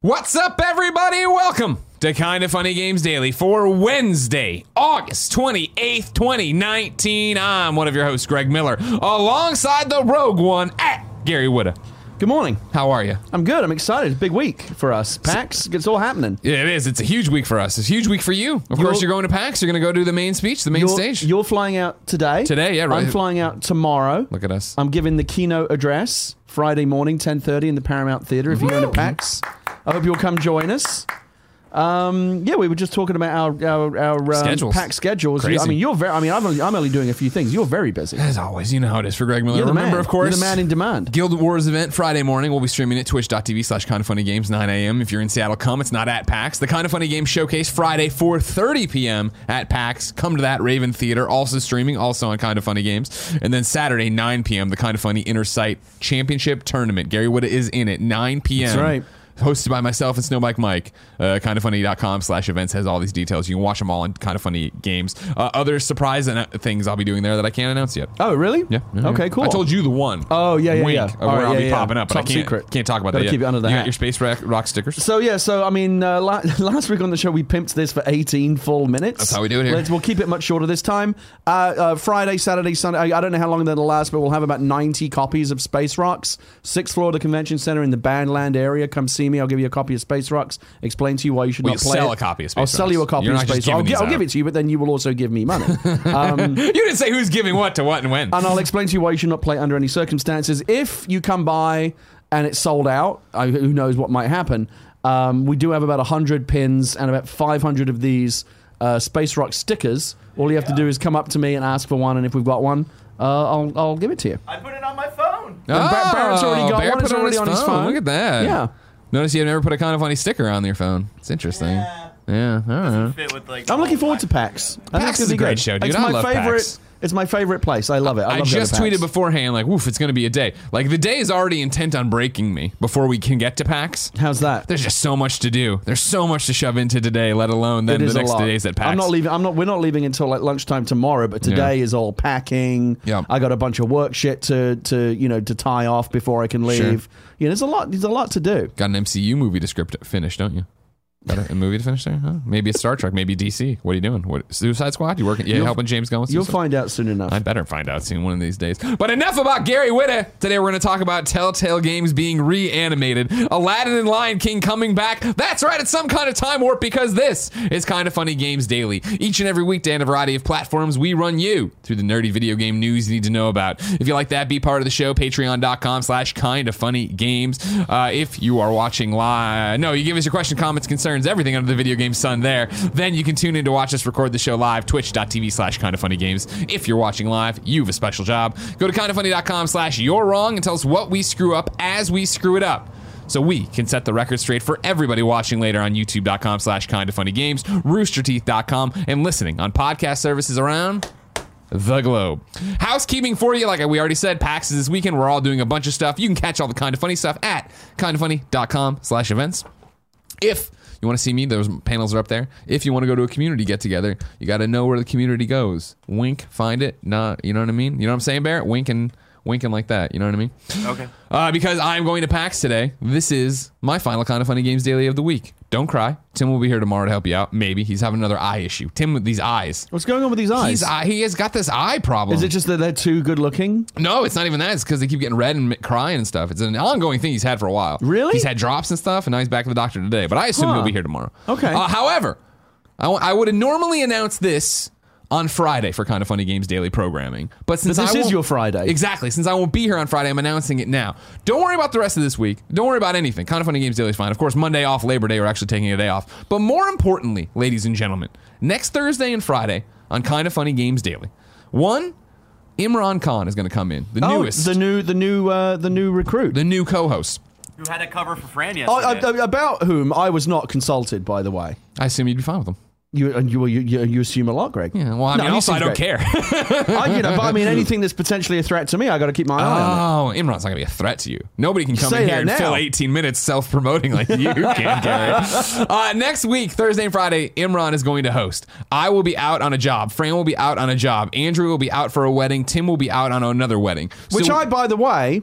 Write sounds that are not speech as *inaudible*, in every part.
What's up, everybody? Welcome to Kind of Funny Games Daily for Wednesday, August 28th, 2019. I'm one of your hosts, Greg Miller, alongside the Rogue One at Gary Whitta. Good morning. How are you? I'm good. I'm excited. It's a big week for us. PAX, it's all happening. Yeah, it is. It's a huge week for us. It's a huge week for you. Of course, You're- you're going to PAX. You're going to go do the main speech, the main You're, stage. you're flying out today. Today, yeah, right. I'm flying out tomorrow. Look at us. I'm giving the keynote address Friday morning, 10:30 in the Paramount Theater. If you're in to PAX, I hope you'll come join us. Um, yeah, we were just talking about our our, our um, Schedules. PAX schedules. Crazy. I mean, you're very. I mean, I'm only, I'm only doing a few things. You're very busy. As always, you know how it is for Greg Miller. Remember, man. of course, You're the man in demand. Guild Wars event Friday morning. We'll be streaming it twitch.tv slash kind of funny games 9 a.m. If you're in Seattle, come. It's not at PAX. The kind of funny games showcase Friday 4:30 p.m. at PAX. Come to that Raven Theater. Also streaming, also on Kind of Funny Games. And then Saturday 9 p.m. the Kind of Funny Intersite Championship Tournament. Gary Wood is in it 9 p.m. That's right. Hosted by myself and Snowbike Mike. Uh, kindoffunny.com slash events has all these details. You can watch them all in Kind of Funny Games. Uh, other surprise and, uh, things I'll be doing there that I can't announce yet. Oh, really? Yeah. yeah, Okay, yeah. cool. I told you the one. Oh, yeah, yeah, Wink yeah. Where right, I'll yeah, be popping up, but Top I can't secret. can't talk about Gotta that yet. keep it under the you hat. got your Space Rock, rock stickers. So yeah, so I mean, uh, la- *laughs* last week on the show we pimped this for 18 full minutes. That's how we do it here. Let's, we'll keep it much shorter this time. Uh, uh, Friday, Saturday, Sunday. I, I don't know how long that'll last, but we'll have about 90 copies of Space Rocks. Sixth floor of the convention center in the Bandland area. Come see me. I'll give you a copy of Space Rocks. Explain to you why you should Well, not play sell it. a copy of Space I'll sell you a copy You're of not just Space. I'll, gi- these I'll give it to you, but then you will also give me money. *laughs* um, you didn't say who's giving what to what and when. and I'll explain to you why you should not play under any circumstances. If you come by and it's sold out, uh, who knows what might happen? Um, we do have about 100 pins and about 500 of these uh, Space Rock stickers. All you have to do is come up to me and ask for one, and if we've got one, uh, I'll, I'll give it to you. I put it on my phone. Bar- Barrett's already got Barrett one. put It's it already on his phone. Look at that. Yeah. Notice you have never put a kind of funny sticker on your phone. It's interesting. Yeah. Yeah. I don't know. Fit with like. I'm looking forward to my- PAX. I think PAX it's is gonna a be great show, dude. It's I my love favorite. PAX. It's my favorite place. I love it. I, I love just tweeted beforehand, like, "Woof, it's going to be a day." Like the day is already intent on breaking me before we can get to PAX. How's that? There's just so much to do. There's so much to shove into today, let alone then the next days at PAX. I'm not leaving. I'm not. We're not leaving until like lunchtime tomorrow. But today Yeah. is all packing. Yeah. I got a bunch of work shit to to you know to tie off before I can leave. Sure. Yeah, there's a lot. There's a lot to do. Got an MCU movie to script finish, don't you? Got a, movie to finish there? Huh? Maybe a Star Trek, maybe DC. What are you doing? What Suicide Squad? You working? Yeah, helping James Gunn. with You'll find out soon enough. I better find out soon one of these days. But enough about Gary Whitta. Today we're going to talk about Telltale Games being reanimated, Aladdin and Lion King coming back. That's right, it's some kind of time warp because this is Kind of Funny Games Daily. Each and every weekday on a variety of platforms, we run you through the nerdy video game news you need to know about. If you like that, be part of the show, patreon.com slash kind of funny games. Uh, if you are watching live, no, you give us your question, comments, concerns, everything under the video game sun there. Then you can tune in to watch us record the show live, twitch.tv slash kind of funny games. If you're watching live, you have a special job. Go to kindoffunny.com slash you're wrong and tell us what we screw up as we screw it up. So we can set the record straight for everybody watching later on youtube.com slash kind of funny games, roosterteeth.com, and listening on podcast services around the globe. Housekeeping for you, like we already said, PAX is this weekend. We're all doing a bunch of stuff. You can catch all the kind of funny stuff at kindoffunny.com slash events. If you want to see me, those panels are up there. If you want to go to a community get together, you got to know where the community goes. Wink, find it. Not, you know what I mean? You know what I'm saying, Barrett? Wink and winking like that. You know what I mean? Okay. Uh, because I'm going to PAX today. This is my final kind of funny games daily of the week. Don't cry. Tim will be here tomorrow to help you out. Maybe he's having another eye issue. Tim with these eyes. What's going on with these eyes? He's eye, he has got this eye problem. Is it just that they're too good looking? No, it's not even that. It's because they keep getting red and crying and stuff. It's an ongoing thing he's had for a while. Really? He's had drops and stuff, and now he's back to the doctor today. But I assume Huh. he'll be here tomorrow. Okay. Uh, however, I, w- I would have normally announced this on Friday for Kind of Funny Games daily programming. But since But this I is won't- your Friday. Exactly. Since I won't be here on Friday, I'm announcing it now. Don't worry about the rest of this week. Don't worry about anything. Kind of Funny Games daily is fine. Of course, Monday off, Labor Day, we're actually taking a day off. But more importantly, ladies and gentlemen, next Thursday and Friday on Kind of Funny Games daily. One, Imran Khan is going to come in, the Oh, newest, the new, the new, uh, the new recruit. the new co-host. Who had a cover for Fran Oh, yesterday? uh, about whom I was not consulted, by the way. I assume you'd be fine with him. You and you, you, you, assume a lot, Greg. Yeah, well, I No, mean, also I don't care. *laughs* I, you know, but I mean, *laughs* anything that's potentially a threat to me, I got to keep my eye on. Oh, Imran's not gonna be a threat to you. Nobody can come Say in here and fill 18 minutes self-promoting like you can, Gary. *laughs* Uh, next week, Thursday and Friday, Imran is going to host. I will be out on a job. Fran will be out on a job. Andrew will be out for a wedding. Tim will be out on another wedding. Which I, by the way,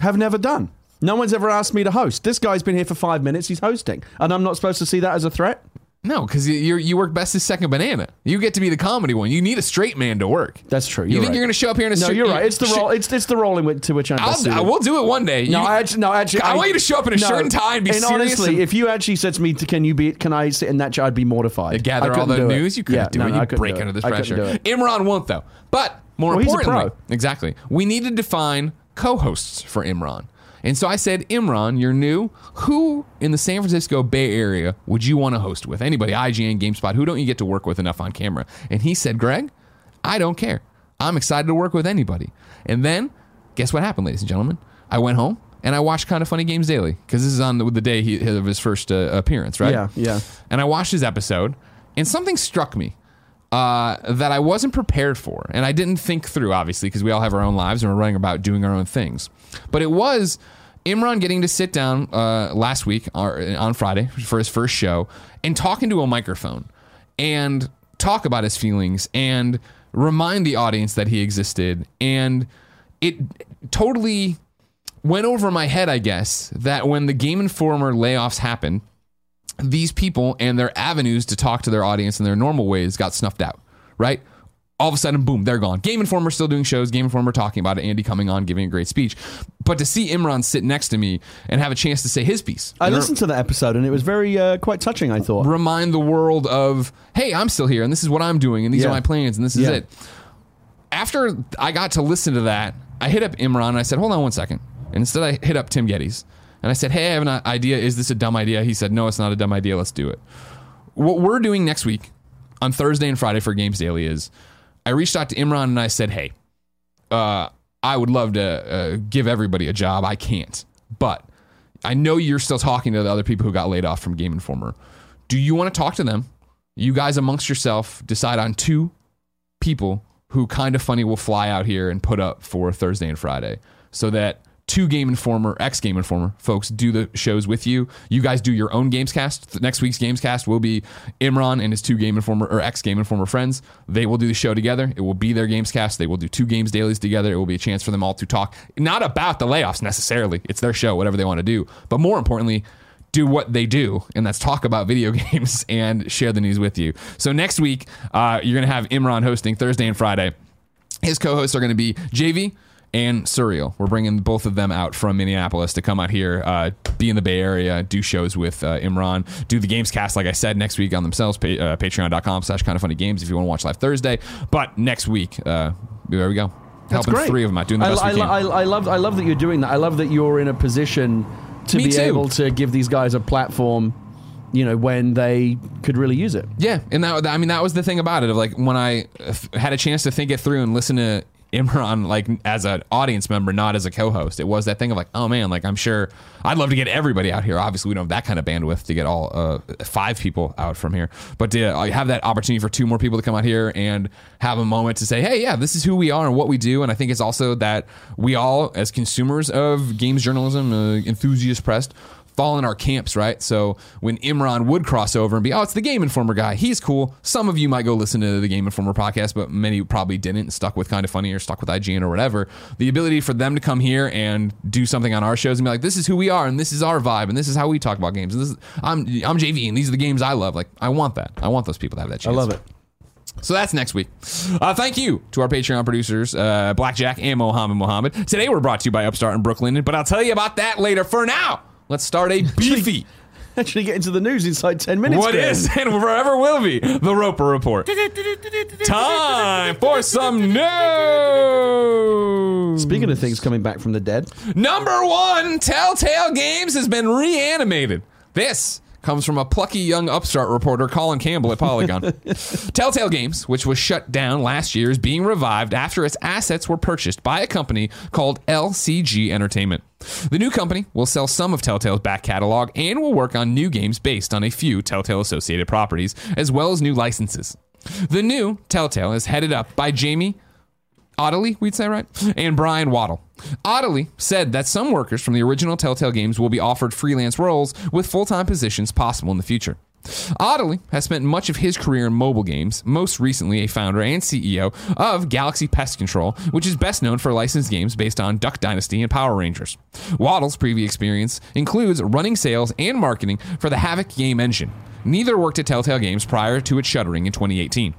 have never done. No one's ever asked me to host. This guy's been here for five minutes. He's hosting, and I'm not supposed to see that as a threat. No, because you you work best as second banana. You get to be the comedy one. You need a straight man to work. That's true. You think right. you're going to show up here in a No, straight- you're right. It's the sh- role. It's it's the role in which, to which I'm I'll, I will do it one day. No, You- I actually, no, actually, I want you to show up in a shirt and tie and be serious honestly, and- if you actually said to me, "Can you be? Can I sit in that chair?" I'd be mortified. gather all the do it. news. You couldn't Yeah, do no, it. no, You break under this pressure. Imran won't though. But more Well, importantly, exactly, we need to define co-hosts for Imran. And so I said, Imran, you're new. Who in the San Francisco Bay Area would you want to host with? Anybody? IGN, GameSpot. Who don't you get to work with enough on camera? And he said, Greg, I don't care. I'm excited to work with anybody. And then, guess what happened, ladies and gentlemen? I went home and I watched Kind of Funny Games Daily because this is on the, the day he, of his first uh, appearance, right? Yeah, yeah. And I watched his episode, and something struck me uh, that I wasn't prepared for, and I didn't think through, obviously, because we all have our own lives and we're running about doing our own things. But it was Imran getting to sit down uh, last week or on Friday for his first show and talking to a microphone and talk about his feelings and remind the audience that he existed. And it totally went over my head, I guess, that when the Game Informer layoffs happened, these people and their avenues to talk to their audience in their normal ways got snuffed out, right? All of a sudden, boom, they're gone. Game Informer still doing shows. Game Informer talking about it. Andy coming on, giving a great speech. But to see Imran sit next to me and have a chance to say his piece, I listened to that episode, and it was very uh, quite touching. I thought. remind the world of, hey, I'm still here, and this is what I'm doing, and these Yeah. are my plans, and this is Yeah. it. After I got to listen to that, I hit up Imran and I said, hold on one second. And instead, I hit up Tim Gettys and I said, hey, I have an idea. Is this a dumb idea? He said, no, it's not a dumb idea. Let's do it. What we're doing next week on Thursday and Friday for Games Daily is I reached out to Imran and I said, hey, uh, I would love to uh, give everybody a job. I can't. But I know you're still talking to the other people who got laid off from Game Informer. Do you want to talk to them? You guys amongst yourself decide on two people who kind of funny will fly out here and put up for Thursday and Friday so that two Game Informer, ex Game Informer folks do the shows with you. You guys do your own Gamescast. The next week's Gamescast will be Imran and his two Game Informer or ex Game Informer friends. They will do the show together. It will be their Gamescast. They will do two games dailies together. It will be a chance for them all to talk, not about the layoffs necessarily. It's their show, whatever they want to do. But more importantly, do what they do, and that's talk about video *laughs* games and share the news with you. So next week, uh, you're going to have Imran hosting Thursday and Friday. His co-hosts are going to be JV and Suriel. We're bringing both of them out from Minneapolis to come out here, uh, be in the Bay Area, do shows with uh, Imran, do the games cast, like I said, next week on themselves, pa- uh, patreon.com slash kind of funny games if you want to watch live Thursday. But next week, uh, there we go. That's Helping great. three of them out, doing the I, best I, we can. I, I love I love that you're doing that. I love that you're in a position to Me be too. able to give these guys a platform. You know when they could really use it. Yeah, and that I mean that was the thing about it of like when I uh, had a chance to think it through and listen to Imran like as an audience member, not as a co-host. It was that thing of like, oh man, like I'm sure I'd love to get everybody out here. Obviously, we don't have that kind of bandwidth to get all uh, five people out from here, but to uh, have that opportunity for two more people to come out here and have a moment to say, hey, yeah, this is who we are and what we do. And I think it's also that we all, as consumers of games journalism, uh, enthusiast press, fall in our camps, right? So when Imran would cross over and be, oh, it's the Game Informer guy. He's cool. Some of you might go listen to the Game Informer podcast, but many probably didn't and stuck with kind of funny or stuck with IGN or whatever. The ability for them to come here and do something on our shows and be like, this is who we are and this is our vibe and this is how we talk about games. And this is I'm I'm JV and these are the games I love. Like I want that. I want those people to have that I love it. So that's next week. Uh, thank you to our Patreon producers, uh, Blackjack and Mohammed Mohammed. Today we're brought to you by Upstart in Brooklinen, but I'll tell you about that later. For now, let's start a beefy. Actually, get into the news inside ten minutes. What Greg. is and forever will be the Roper Report. *laughs* Time for some news. Speaking of things coming back from the dead, Number one, Telltale Games has been reanimated. This comes from a plucky young upstart reporter, Colin Campbell at Polygon. *laughs* Telltale Games, which was shut down last year, is being revived after its assets were purchased by a company called LCG Entertainment. The new company will sell some of Telltale's back catalog and will work on new games based on a few Telltale associated properties, as well as new licenses. The new Telltale is headed up by Jamie Ottilie, we'd say, right? And Brian Waddle. Ottilie said that some workers from the original Telltale games will be offered freelance roles with full time positions possible in the future. Ottilie has spent much of his career in mobile games, most recently a founder and CEO of Galaxy Pest Control, which is best known for licensed games based on Duck Dynasty and Power Rangers. Waddle's previous experience includes running sales and marketing for the Havok game engine. Neither worked at Telltale Games prior to its shuttering in 2018.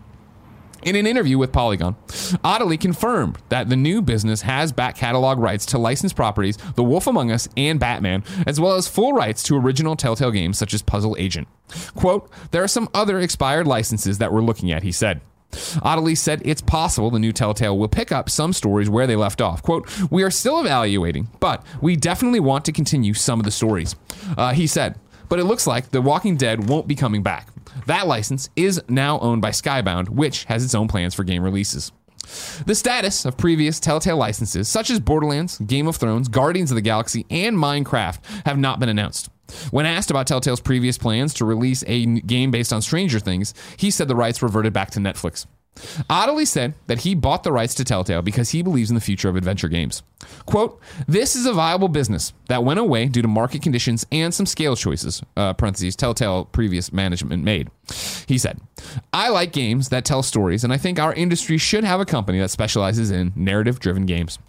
In an interview with Polygon, Ottilie confirmed that the new business has back catalog rights to licensed properties The Wolf Among Us and Batman, as well as full rights to original Telltale games such as Puzzle Agent. Quote, There are some other expired licenses that we're looking at, he said. Ottilie said it's possible the new Telltale will pick up some stories where they left off. Quote, We are still evaluating, but we definitely want to continue some of the stories. Uh, he said, but it looks like The Walking Dead won't be coming back. That license is now owned by Skybound, which has its own plans for game releases. The status of previous Telltale licenses, such as Borderlands, Game of Thrones, Guardians of the Galaxy, and Minecraft, have not been announced. When asked about Telltale's previous plans to release a game based on Stranger Things, he said the rights reverted back to Netflix. Ottilie said that he bought the rights to Telltale because he believes in the future of adventure games. Quote, This is a viable business that went away due to market conditions and some scale choices, uh, parentheses, Telltale previous management made. He said, I like games that tell stories, and I think our industry should have a company that specializes in narrative driven games.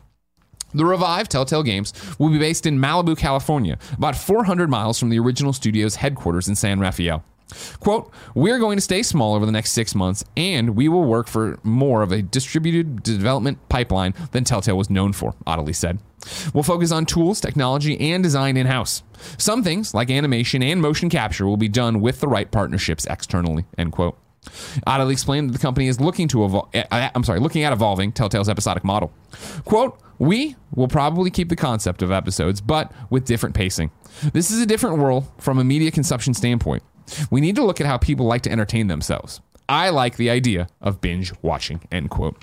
The revived Telltale Games will be based in Malibu, California, about 400 miles from the original studio's headquarters in San Rafael. Quote, We're going to stay small over the next six months, and we will work for more of a distributed development pipeline than Telltale was known for, Ottilie said. We'll focus on tools, technology, and design in house. Some things, like animation and motion capture, will be done with the right partnerships externally, end quote. Ottilie explained that the company is looking to evol- uh, I'm sorry, looking at evolving Telltale's episodic model. Quote, we will probably keep the concept of episodes, but with different pacing. This is a different world from a media consumption standpoint. We need to look at how people like to entertain themselves. I like the idea of binge watching, end quote.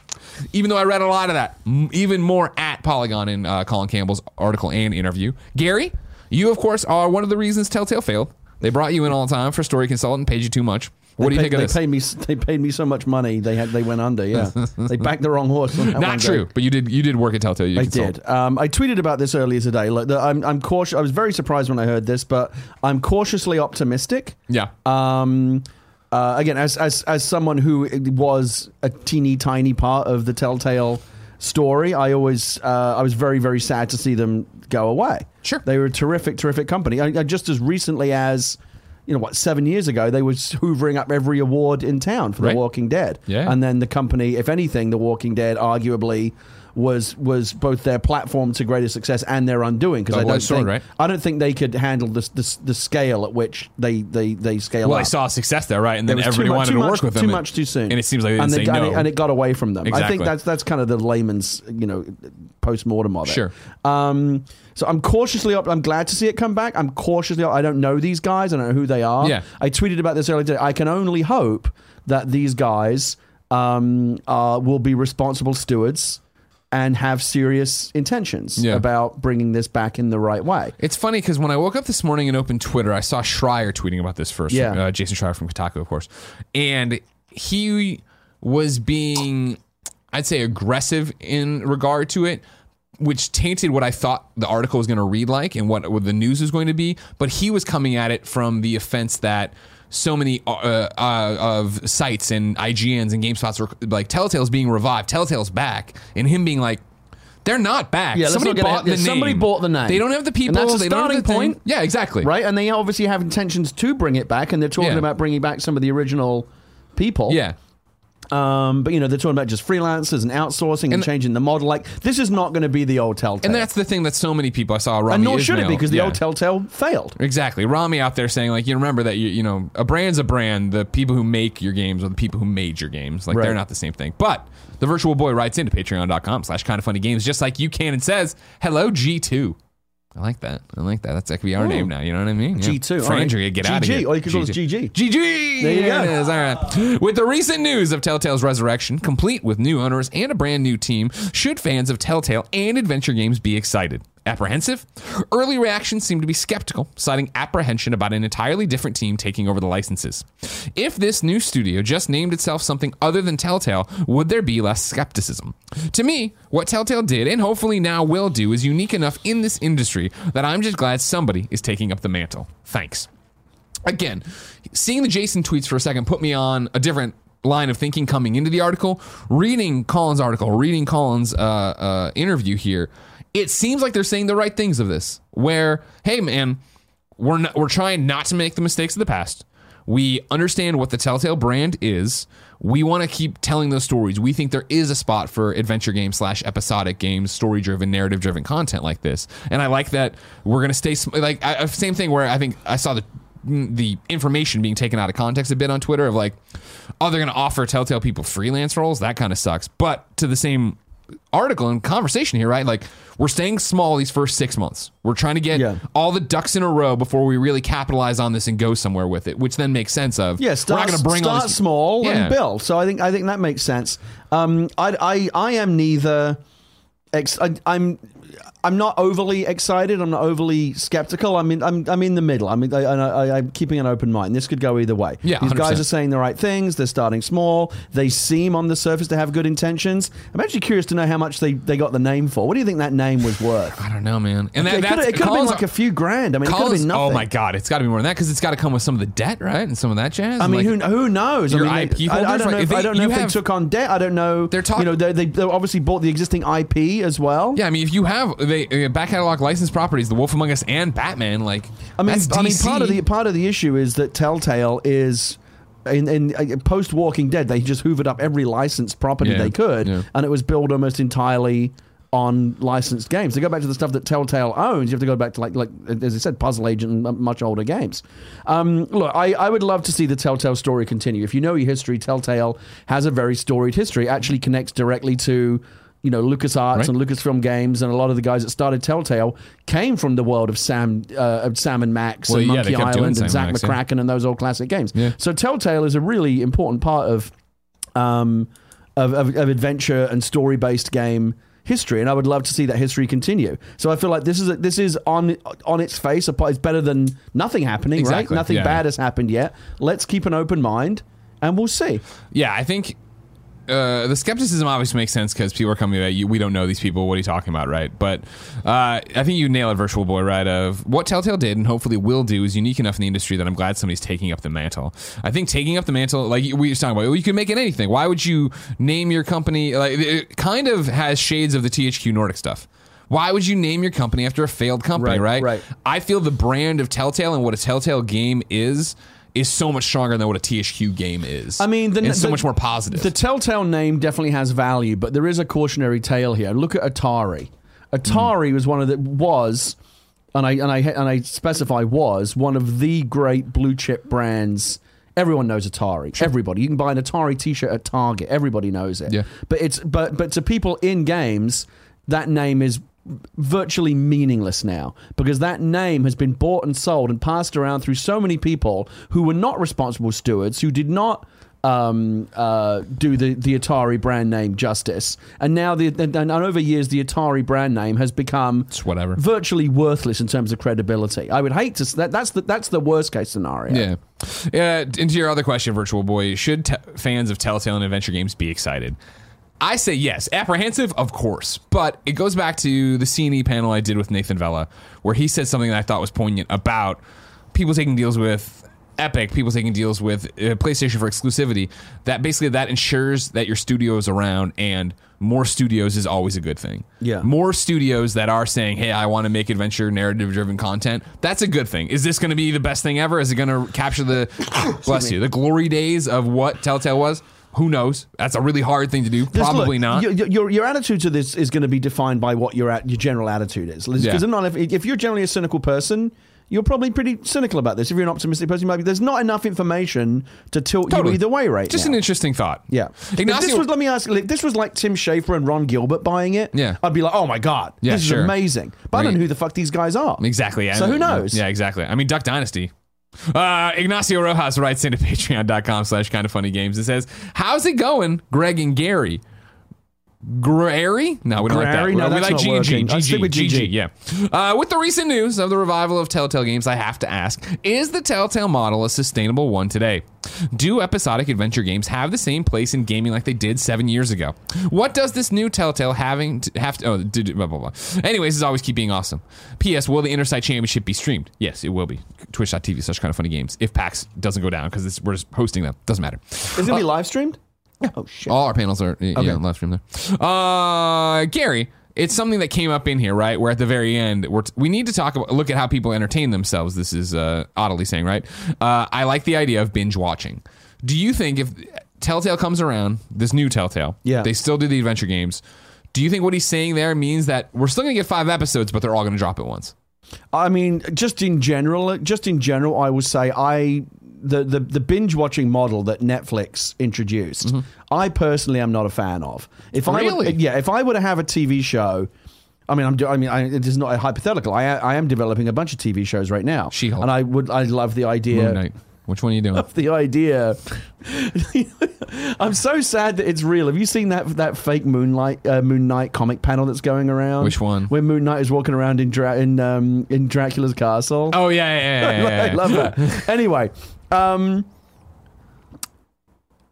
Even though I read a lot of that, even more at Polygon in uh, Colin Campbell's article and interview. Gary, you, of course, are one of the reasons Telltale failed. They brought you in all the time for story consultant, paid you too much. What do you They think of paid- this? They paid me. They paid me so much money. They had. They went under. Yeah. *laughs* they backed the wrong horse. Not day. true, but you did. You did work at Telltale. You I consulted. did. Um, I tweeted about this earlier today. Like, the, I'm, I'm cautious. I was very surprised when I heard this, but I'm cautiously optimistic. Yeah. Um, uh, again, as, as as someone who was a teeny tiny part of the Telltale story, I always uh, I was very very sad to see them go away. Sure. they were a terrific terrific company. I, I, just as recently as you know what seven years ago they was hoovering up every award in town for Right. The Walking Dead. Yeah. and then the company, if anything, The Walking Dead arguably. Was was both their platform to greater success and their undoing because I don't sword, think right? I don't think they could handle the the, the scale at which they they they scale Well, up. I saw success there, right? And then everybody much, wanted to much, work with them. Too much too soon. And it seems like they and didn't they, say and no. it, and it got away from them. I think that's that's kind of the layman's you know post mortem of it. Sure. Um, so I'm cautiously up. I'm glad to see it come back. I'm cautiously. I don't know these guys. I don't know who they are. Yeah. I tweeted about this earlier today. I can only hope that these guys um, uh, will be responsible stewards and have serious intentions Yeah. about bringing this back in the right way. It's funny because when I woke up this morning and opened Twitter, I saw Schreier tweeting about this first. Yeah. Uh, Jason Schreier from Kotaku, of course. And he was being, I'd say, aggressive in regard to it, which tainted what I thought the article was going to read like and what, what the news was going to be. But he was coming at it from the offense that so many uh, uh, of sites and IGNs and GameSpots were like Telltale's being revived, Telltale's back, and him being like, they're not back. Yeah, somebody bought the name. somebody bought the name. They don't have the people. And that's a they don't have the starting thing. point. Yeah, exactly. right? And they obviously have intentions to bring it back, and they're talking Yeah. about bringing back some of the original people. Yeah. Um, but you know, they're talking about just freelancers and outsourcing and, And- changing the model. Like this is not going to be the old Telltale, And that's the thing that so many people I saw. Rami and nor should it be because the yeah. old Telltale failed. Exactly. Rami out there saying like you remember that you you know a brand's a brand. The people who make your games are the people who made your games. Like Right. they're not the same thing. But the virtual boy writes into patreon.com slash kind of funny games just like you can and says, Hello G2. I like that. I like that. That's that could be our name now. You know what I mean? Yeah. G2, all right. Frandria, get out of GG, here. or you could call us GG. GG. There you There go. it is. All right. With the recent news of Telltale's resurrection, complete with new owners and a brand new team, should fans of Telltale and adventure games be excited? Apprehensive? Early reactions seem to be skeptical, citing apprehension about an entirely different team taking over the licenses. If this new studio just named itself something other than Telltale, would there be less skepticism? To me, what Telltale did, and hopefully now will do, is unique enough in this industry that I'm just glad somebody is taking up the mantle. Thanks again, seeing the Jason tweets for a second put me on a different line of thinking coming into the article. Reading Colin's article, reading Colin's uh, uh, interview here, it seems like they're saying the right things of this. Where, hey man, we're not, we're trying not to make the mistakes of the past. We understand what the Telltale brand is. We want to keep telling those stories. We think there is a spot for adventure games slash episodic games, story driven, narrative driven content like this. And I like that we're going to stay like I, same thing where I think I saw the the information being taken out of context a bit on Twitter of like, oh, they're going to offer Telltale people freelance roles. That kind of sucks. But to the same article and conversation here, right? Like we're staying small these first six months. We're trying to get Yeah. all the ducks in a row before we really capitalize on this and go somewhere with it, which then makes sense of Yeah, we're not going to bring all start small Yeah. and build. So I think I think that makes sense. Um, I, I I am neither. Ex- I, I'm I'm not overly excited. I'm not overly skeptical. I'm in I'm I'm in the middle. I mean I, I, I'm keeping an open mind. This could go either way. Yeah, these guys 100%. are saying the right things. They're starting small. They seem on the surface to have good intentions. I'm actually curious to know how much they, they got the name for. What do you think that name was worth? *laughs* I don't know, man. And that, it could have been like a few grand. I mean, it could have been nothing. Oh my god, it's got to be more than that because it's got to come with some of the debt, right, and some of that jazz. I mean, like, who, who knows? your I mean, IP they- I, I don't know. right? If, If I they- don't know if have- they took on debt. I don't know. They're talk- You know, they, they, they obviously bought the existing IP as well. Yeah, I mean, if you have they uh, back catalog licensed properties, The Wolf Among Us and Batman, like I mean, that's I mean, part of the part of the issue is that Telltale is. In, in uh, post Walking Dead, they just hoovered up every licensed property Yeah, they could, yeah. and it was built almost entirely on licensed games. To go back to the stuff that Telltale owns, you have to go back to like, like as I said, Puzzle Agent and m- much older games. Um, look, I, I would love to see the Telltale story continue. If you know your history, Telltale has a very storied history. It actually connects directly to you know LucasArts Right. and Lucasfilm Games, and a lot of the guys that started Telltale came from the world of Sam, uh, of Sam and Max Well, and yeah, Monkey Island and Zak and Max, yeah. McKracken and those old classic games. Yeah. So Telltale is a really important part of um, of, of, of adventure and story based game history, and I would love to see that history continue. So I feel like this is a, this is on on its face. It's better than nothing happening, Exactly, right? Nothing yeah. bad has happened yet. Let's keep an open mind, and we'll see. Yeah, I think uh, the skepticism obviously makes sense because people are coming at you. We don't know these people. What are you talking about, right? But uh, I think you nail it, Virtual Boy, right? Of what Telltale did and hopefully will do is unique enough in the industry that I'm glad somebody's taking up the mantle. I think taking up the mantle, like we were talking about, well, you can make it anything. Why would you name your company? Like it kind of has shades of the THQ Nordic stuff. Why would you name your company after a failed company, Right, right? right. I feel the brand of Telltale and what a Telltale game is is so much stronger than what a THQ game is. I mean, the, it's so the- much more positive. The Telltale name definitely has value, but there is a cautionary tale here. Look at Atari. Atari was one of the was, and I and I and I specify was one of the great blue chip brands. Everyone knows Atari. Everybody. You can buy an Atari T-shirt at Target. Everybody knows it. Yeah. But it's but but to people in games, that name is virtually meaningless now because that name has been bought and sold and passed around through so many people who were not responsible stewards, who did not um, uh, do the, the Atari brand name justice. And now, the, and, and over years, the Atari brand name has become It's whatever. virtually worthless in terms of credibility. I would hate to. That, that's the that's the worst case scenario. Yeah. Yeah. Into your other question, Virtual Boy, should te- fans of Telltale and adventure games be excited? I say yes. Apprehensive, of course. But it goes back to the C&E panel I did with Nathan Vella, where he said something that I thought was poignant about people taking deals with Epic, people taking deals with uh, PlayStation for exclusivity. That basically that ensures that your studio is around and more studios is always a good thing. Yeah. More studios that are saying, "Hey, I want to make adventure narrative driven content." That's a good thing. Is this going to be the best thing ever? Is it going to capture the *coughs* *coughs* bless you, the glory days of what Telltale was? Who knows? That's a really hard thing to do. Just Probably look, not. Your, your, your attitude to this is going to be defined by what your at, your general attitude is. Because Yeah. not if, if you're generally a cynical person, you're probably pretty cynical about this. If you're an optimistic person, you might be. There's not enough information to tilt Totally. you either way right Just now. an interesting thought. yeah. If Ignacio, this was, let me ask, if this was like Tim Schafer and Ron Gilbert buying it, Yeah. I'd be like, oh my God, Yeah, this sure. is amazing. But I don't know who the fuck these guys are. Exactly. So I- who uh, knows? Yeah, exactly. I mean, Duck Dynasty. Uh, Ignacio Rojas writes into *laughs* patreon.com slash kind of funny games and says, How's it going, Greg and Gary? Gary? No, we don't Grary? like No, that. we like not G and G. working. I stick GG. with GG. GG. Yeah. Uh, with the recent news of the revival of Telltale games, I have to ask Is the Telltale model a sustainable one today? Do episodic adventure games have the same place in gaming like they did seven years ago? What does this new Telltale having to have to? Oh, do- do- blah blah blah. Anyways, it's always keep being awesome. P.S. Will the Intersite Championship be streamed? Yes, it will be. Twitch.tv such kind of funny games. If PAX doesn't go down because we're just hosting them, doesn't matter. Is it going to be live streamed? Oh, shit. All our panels are yeah, yeah live stream there. Uh, Gary, it's something that came up in here, right? Where at the very end, we're t- we need to talk about look at how people entertain themselves. This is uh, oddly saying, right? Uh, I like the idea of binge watching. Do you think if Telltale comes around, this new Telltale, Yeah. they still do the adventure games? Do you think what he's saying there means that we're still going to get five episodes, but they're all going to drop at once? I mean, just in general, just in general, I would say I the the, the binge watching model that Netflix introduced. I personally am not a fan of. If I Mm-hmm. Would, yeah, if I were to have a TV show. I mean, I'm. do- I mean, I, it is not a hypothetical. I, I am developing a bunch of TV shows right now, She-Hulk. and I would. I love the idea. Moon Knight. Which one are you doing? The idea. *laughs* I'm so sad that it's real. Have you seen that that fake Moonlight uh, Moon Knight comic panel that's going around? Which one? Where Moon Knight is walking around in Dra- in um, in Dracula's castle. Oh yeah, yeah, yeah. yeah, *laughs* yeah, I love that. *laughs* anyway, um,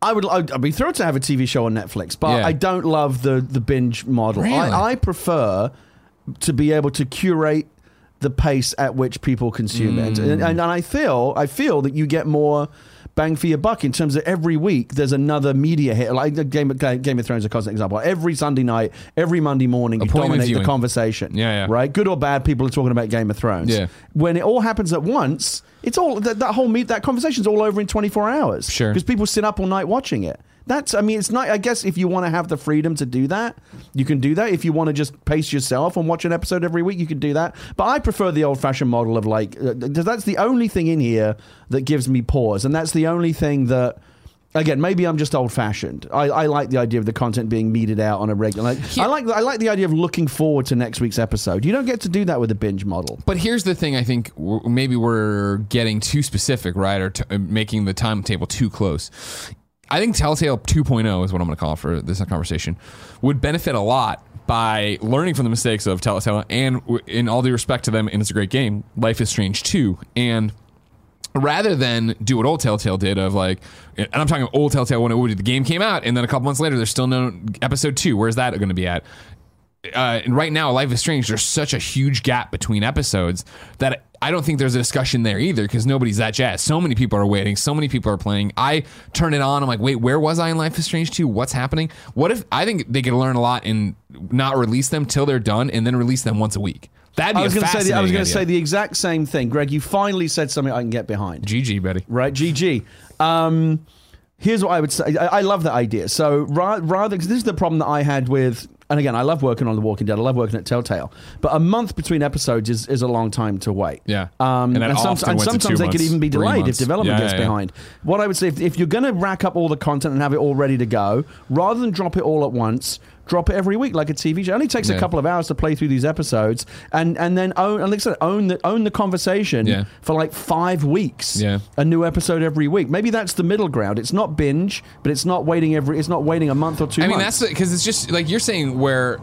I would I'd, be thrilled to have a TV show on Netflix, but Yeah. I don't love the the binge model. Really? I, I prefer to be able to curate the pace at which people consume it, Mm. and, and, and I feel I feel that you get more. Bang for your buck in terms of every week there's another media hit like Game of, Game of Thrones is a constant example. Every Sunday night, every Monday morning, you dominate viewing. the conversation. Yeah, yeah. Right, good or bad, people are talking about Game of Thrones Yeah. when it all happens at once, it's all that, that whole meet that conversation's all over in 24 hours. Sure. because people sit up all night watching it. That's, I mean, it's not. I guess if you want to have the freedom to do that, you can do that. If you want to just pace yourself and watch an episode every week, you can do that. But I prefer the old-fashioned model of like, uh, that's the only thing in here that gives me pause, and that's the only thing that. Again, maybe I'm just old-fashioned. I, I like the idea of the content being meted out on a regular. Like, I like I like the idea of looking forward to next week's episode. You don't get to do that with a binge model. But here's the thing: I think w- maybe we're getting too specific, right, or t- uh, making the timetable too close. I think Telltale 2.0 is what I'm going to call it for this conversation. Would benefit a lot by learning from the mistakes of Telltale, and in all due respect to them, and it's a great game. Life is Strange 2, and rather than do what old Telltale did of like, and I'm talking old Telltale when it, the game came out, and then a couple months later, there's still no episode two. Where's that going to be at? uh, and right now, Life is Strange, there's such a huge gap between episodes that I don't think there's a discussion there either because nobody's that jazzed. So many people are waiting. So many people are playing. I turn it on. I'm like, wait, where was I in Life is Strange 2? What's happening? What if I think they could learn a lot and not release them till they're done and then release them once a week? That'd be I was going to say the, I was going to say the exact same thing, Greg. You finally said something I can get behind. GG, buddy. Right, GG. Um, here's what I would say. I, I love that idea. So ra- rather, because this is the problem that I had with, and again, I love working on The Walking Dead. I love working at Telltale, but a month between episodes is, is a long time to wait. Yeah. um, And and, some- and sometimes they could even be delayed if development Yeah, gets yeah, yeah. behind. What I would say, if, if you're going to rack up all the content and have it all ready to go, rather than drop it all at once. Drop it every week like a TV show. It only takes Yeah. a couple of hours to play through these episodes, and and then own, and like I said, own the own the conversation Yeah. for like five weeks Yeah. a new episode every week. Maybe that's the middle ground. It's not binge, but it's not waiting every. It's not waiting a month or two. I mean, months. that's because it's just like you're saying where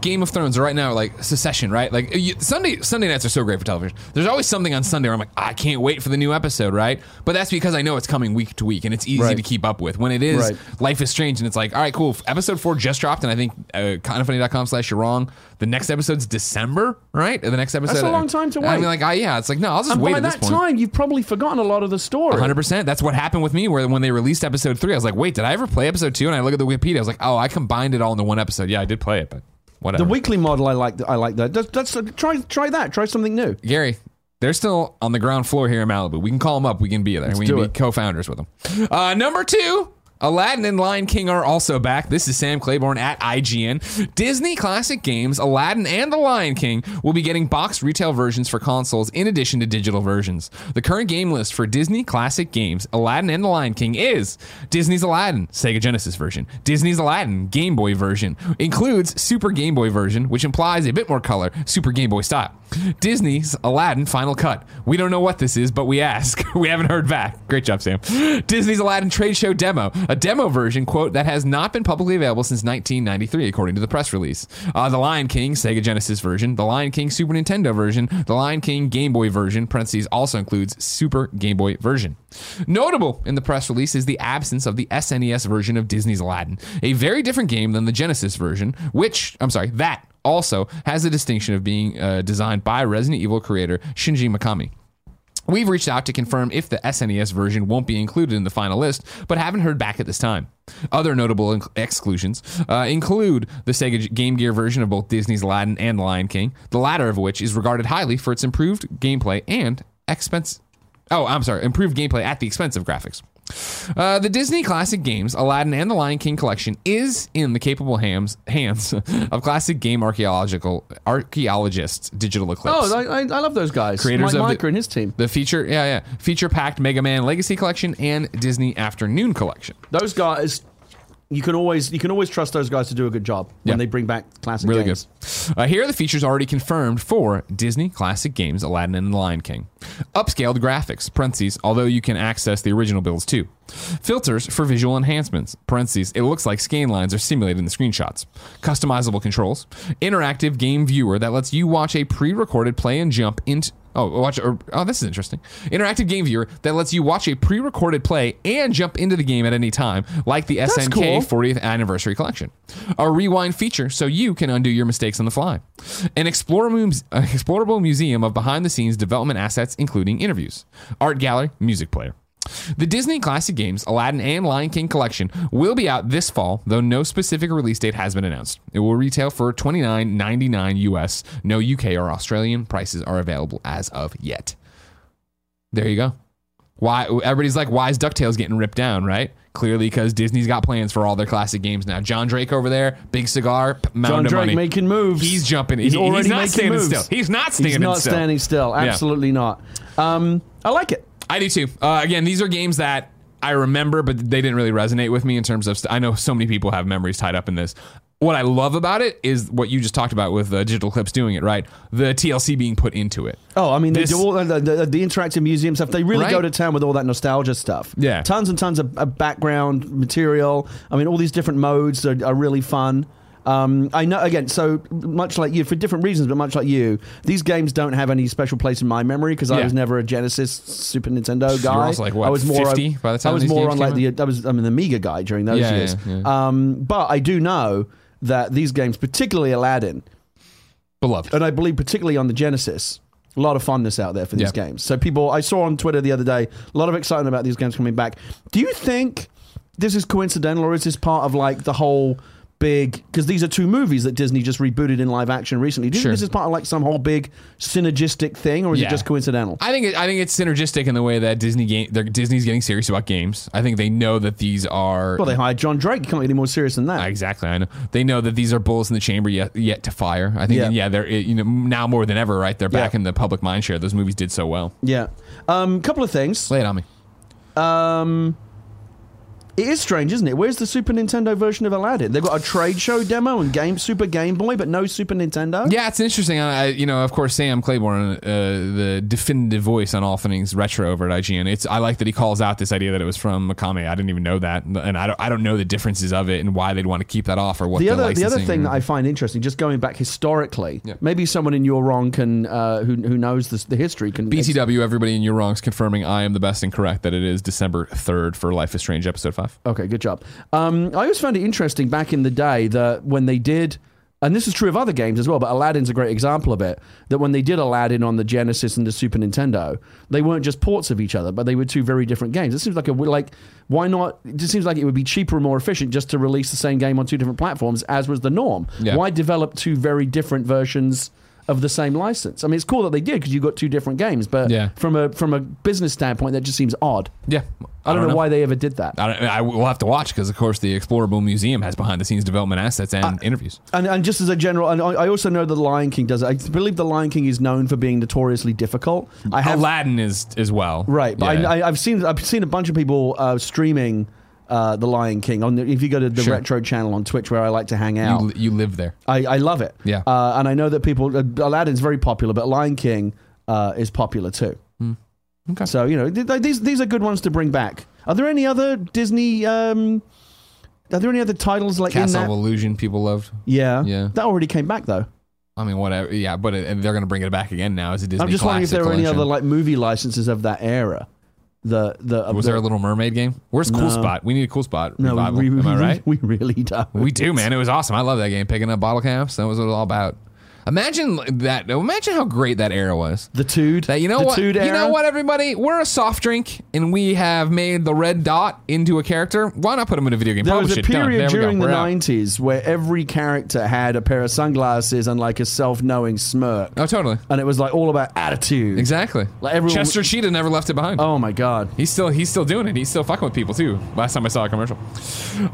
Game of Thrones right now, like Succession, right? Like you, Sunday Sunday nights are so great for television. There's always something on Sunday where I'm like, I can't wait for the new episode, right? But that's because I know it's coming week to week and it's easy Right. to keep up with. When it is Right. Life is Strange and it's like, all right, cool. Episode four just dropped, and I think uh, kindoffunny.com slash you're wrong. The next episode's December, right? The next episode. That's a long time to wait. I mean, like, I, yeah, it's like no, I'll just and wait by that point. time, you've probably forgotten a lot of the story. 100%. That's what happened with me where when they released episode 3, I was like, "Wait, did I ever play episode 2?" And I look at the Wikipedia, I was like, "Oh, I combined it all into one episode." Yeah, I did play it, but whatever. The weekly model, I like. I like that. That's, that's try try that. Try something new. Gary, they're still on the ground floor here in Malibu. We can call them up. We can be there. we do can be co-founders with them. Uh, number 2, Aladdin and Lion King are also back. This is Sam Claiborne at IGN. Disney Classic Games, Aladdin and The Lion King will be getting boxed retail versions for consoles in addition to digital versions. The current game list for Disney Classic Games, Aladdin and The Lion King is Disney's Aladdin, Sega Genesis version, Disney's Aladdin, Game Boy version, includes Super Game Boy version, which implies a bit more color, Super Game Boy style. Disney's Aladdin Final Cut. We don't know what this is, but we ask. *laughs* we haven't heard back. Great job, Sam. Disney's Aladdin Trade Show Demo a demo version, quote, that has not been publicly available since 1993, according to the press release. Uh, the Lion King Sega Genesis version, the Lion King Super Nintendo version, the Lion King Game Boy version, parentheses, also includes Super Game Boy version. Notable in the press release is the absence of the SNES version of Disney's Aladdin, a very different game than the Genesis version, which, I'm sorry, that also has the distinction of being uh, designed by Resident Evil creator Shinji Mikami. We've reached out to confirm if the SNES version won't be included in the final list, but haven't heard back at this time. Other notable exclusions uh, include the Sega Game Gear version of both Disney's Aladdin and Lion King, the latter of which is regarded highly for its improved gameplay and expense. Oh, I'm sorry, improved gameplay at the expense of graphics. Uh, the Disney classic games, Aladdin and the Lion King collection, is in the capable hams, hands of classic game archaeological archaeologists, Digital Eclipse. Oh, I, I, I love those guys. Creators Mike of the- Mika and his team. the feature, yeah, yeah, feature packed Mega Man Legacy Collection and Disney Afternoon Collection. Those guys, you can always you can always trust those guys to do a good job when Yeah. they bring back classic Really games. good. Uh, here are the features already confirmed for Disney classic games Aladdin and the Lion King. Upscaled graphics, parentheses, although you can access the original builds too. Filters for visual enhancements, parentheses, it looks like scan lines are simulated in the screenshots. Customizable controls. Interactive game viewer that lets you watch a pre recorded play and jump into. Oh, watch. Or, oh, this is interesting. Interactive game viewer that lets you watch a pre-recorded play and jump into the game at any time, like the SNK cool. 40th anniversary collection. A rewind feature so you can undo your mistakes on the fly. An explorable museum of behind the scenes development assets, including interviews. Art gallery, music player. The Disney Classic Games Aladdin and Lion King collection will be out this fall, though no specific release date has been announced. It will retail for $29.99 US. No UK or Australian prices are available as of yet. There you go. Why everybody's like, why is DuckTales getting ripped down, right? Clearly because Disney's got plans for all their classic games now. John Drake over there, big cigar, John of Drake money. making moves. He's jumping. He's He- already not making standing moves. still. He's not standing He's not still. standing still. Absolutely not. Um, I like it. I do too. Uh, again, these are games that I remember, but they didn't really resonate with me in terms of. St- I know so many people have memories tied up in this. What I love about it is what you just talked about with uh, Digital Eclipse doing it, right? The TLC being put into it. Oh, I mean, they do all the, the, the interactive museum stuff. They really Right? go to town with all that nostalgia stuff. Yeah. tons and tons of, of background material. I mean, all these different modes are, are really fun. Um, I know again, so much like you, for different reasons, but much like you, these games don't have any special place in my memory because I Yeah. was never a Genesis, Super Nintendo guy. also like, what, I was more 50 by the time I was these more games on like came the I was I'm an Amiga guy during those Yeah, years. yeah. Um, but I do know that these games, particularly Aladdin, Beloved. and I believe particularly on the Genesis, a lot of funness out there for these Yeah. games. So people, I saw on Twitter the other day, a lot of excitement about these games coming back. Do you think this is coincidental, or is this part of like the whole big? Because these are two movies that Disney just rebooted in live action recently. Do you Sure. think this is part of like some whole big synergistic thing, or is Yeah. it just coincidental? I think it, I think it's synergistic in the way that Disney game they're- Disney's getting serious about games. I think they know that these are well, they hired John Drake. You can't get any more serious than that. Exactly, I know. They know that these are bullets in the chamber yet yet to fire. I think, Yeah. yeah, they're you know now more than ever, right? They're back Yeah. in the public mind share. Those movies did so well. yeah. Um, couple of things. Lay it on me. Um, it is strange, isn't it? Where's the Super Nintendo version of Aladdin? They've got a trade show demo and game Super Game Boy, but no Super Nintendo. Yeah, it's interesting. I, you know, of course, Sam Claiborne, uh, the definitive voice on all things retro over at IGN. It's I like that he calls out this idea that it was from Mikami. I didn't even know that, and I don't, I don't know the differences of it and why they'd want to keep that off or what the the, other the other thing that I find interesting, just going back historically, Yeah. maybe someone in your wrong can uh, who who knows this, the history can. BTW, everybody in your wrongs confirming I am the best and correct that it is December 3rd for Life is Strange episode 5. Okay, good job. Um, I always found it interesting back in the day that when they did, and this is true of other games as well, but Aladdin's a great example of it. That when they did Aladdin on the Genesis and the Super Nintendo, they weren't just ports of each other, but they were two very different games. It seems like a like why not? It just seems like it would be cheaper and more efficient just to release the same game on two different platforms, as was the norm. Yeah. Why develop two very different versions? Of the same license. I mean, it's cool that they did because you got two different games, but Yeah. from a from a business standpoint, that just seems odd. Yeah, I don't, know, why they ever did that. I, don't, I will have to watch because, of course, the Explorable Museum has behind the scenes development assets and interviews. And, and just as a general, and I I also know that the Lion King does it. I believe the Lion King is known for being notoriously difficult. I have Aladdin is as well. right, but Yeah. I, I, I've seen I've seen a bunch of people uh, streaming uh, the Lion King on. The, if you go to the Sure. retro channel on Twitch, where I like to hang out, you, you live there. I, I love it. Yeah. uh, and I know that people uh, Aladdin's very popular, but Lion King uh, is popular too. Hmm. Okay. So you know th- these these are good ones to bring back. Are there any other Disney? Um, are there any other titles like Castle in of that? Illusion, people loved. Yeah, Yeah. that already came back though. I mean, whatever. Yeah, but it, and they're going to bring it back again now as a Disney I'm just wondering if classic there are any collection. other like movie licenses of that era. The the uh, Was the, there a Little Mermaid game? Where's Cool No. Spot? We need a Cool Spot no? revival. We, we, Am I right? *laughs* We really don't. We do, man. It was awesome. I love that game. Picking up bottle caps. That was what it was all about. Imagine that. Imagine how great that era was. The Tood. That you know the what? Tood You know what, everybody? We're a soft drink, and we have made the red dot into a character. Why not put him in a video game? There was Publish a it. Done. period There we go. during the out. 90s where every character had a pair of sunglasses and like a self-knowing smirk. Oh, totally. And it was like all about attitude. Exactly. Like everyone- Chester Cheetah never left it behind. Oh my god. He's still he's still doing it. He's still fucking with people too. Last time I saw a commercial.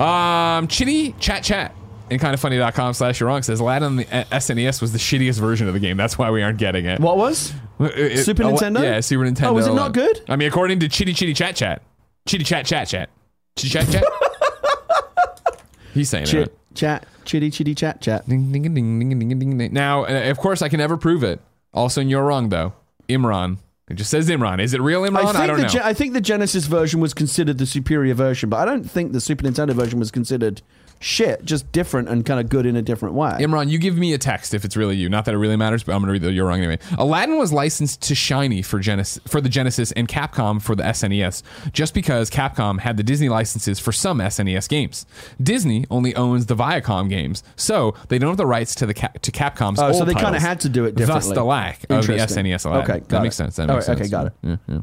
Um, Chitty Chat Chat and kindoffunny.com slash you're wrong says Aladdin on the uh, SNES was the shittiest version of the game. That's why we aren't getting it. What was? It- it- Super Ala- Nintendo? Yeah, Super Nintendo. Oh, was it not good? I mean, according to Chitty Chitty Chat Chat. Chitty Chat Chat Chat. Chitty Chat Chat. *laughs* He's saying it. Right? chat, chitty, chitty, chat, chat. Ding, ding, ding, ding, ding, ding, ding. Now, uh, of course, I can never prove it. Also, you're wrong though. Imran. It just says Imran. Is it real Imran? I I, don't the know. Ge- I think the Genesis version was considered the superior version, but I don't think the Super Nintendo version was considered shit, just different and kind of good in a different way. Imran, you give me a text if it's really you. Not that it really matters, but I'm going to read that you're wrong anyway. Aladdin was licensed to Shiny for Genesis for the Genesis and Capcom for the SNES, just because Capcom had the Disney licenses for some SNES games. Disney only owns the Viacom games, so they don't have the rights to the Cap- to Capcom's Oh, so they kinda had to do it Thus differently. the lack of the SNES Aladdin. Okay, that got makes sense. That makes right, sense. okay, got it. Yeah, yeah.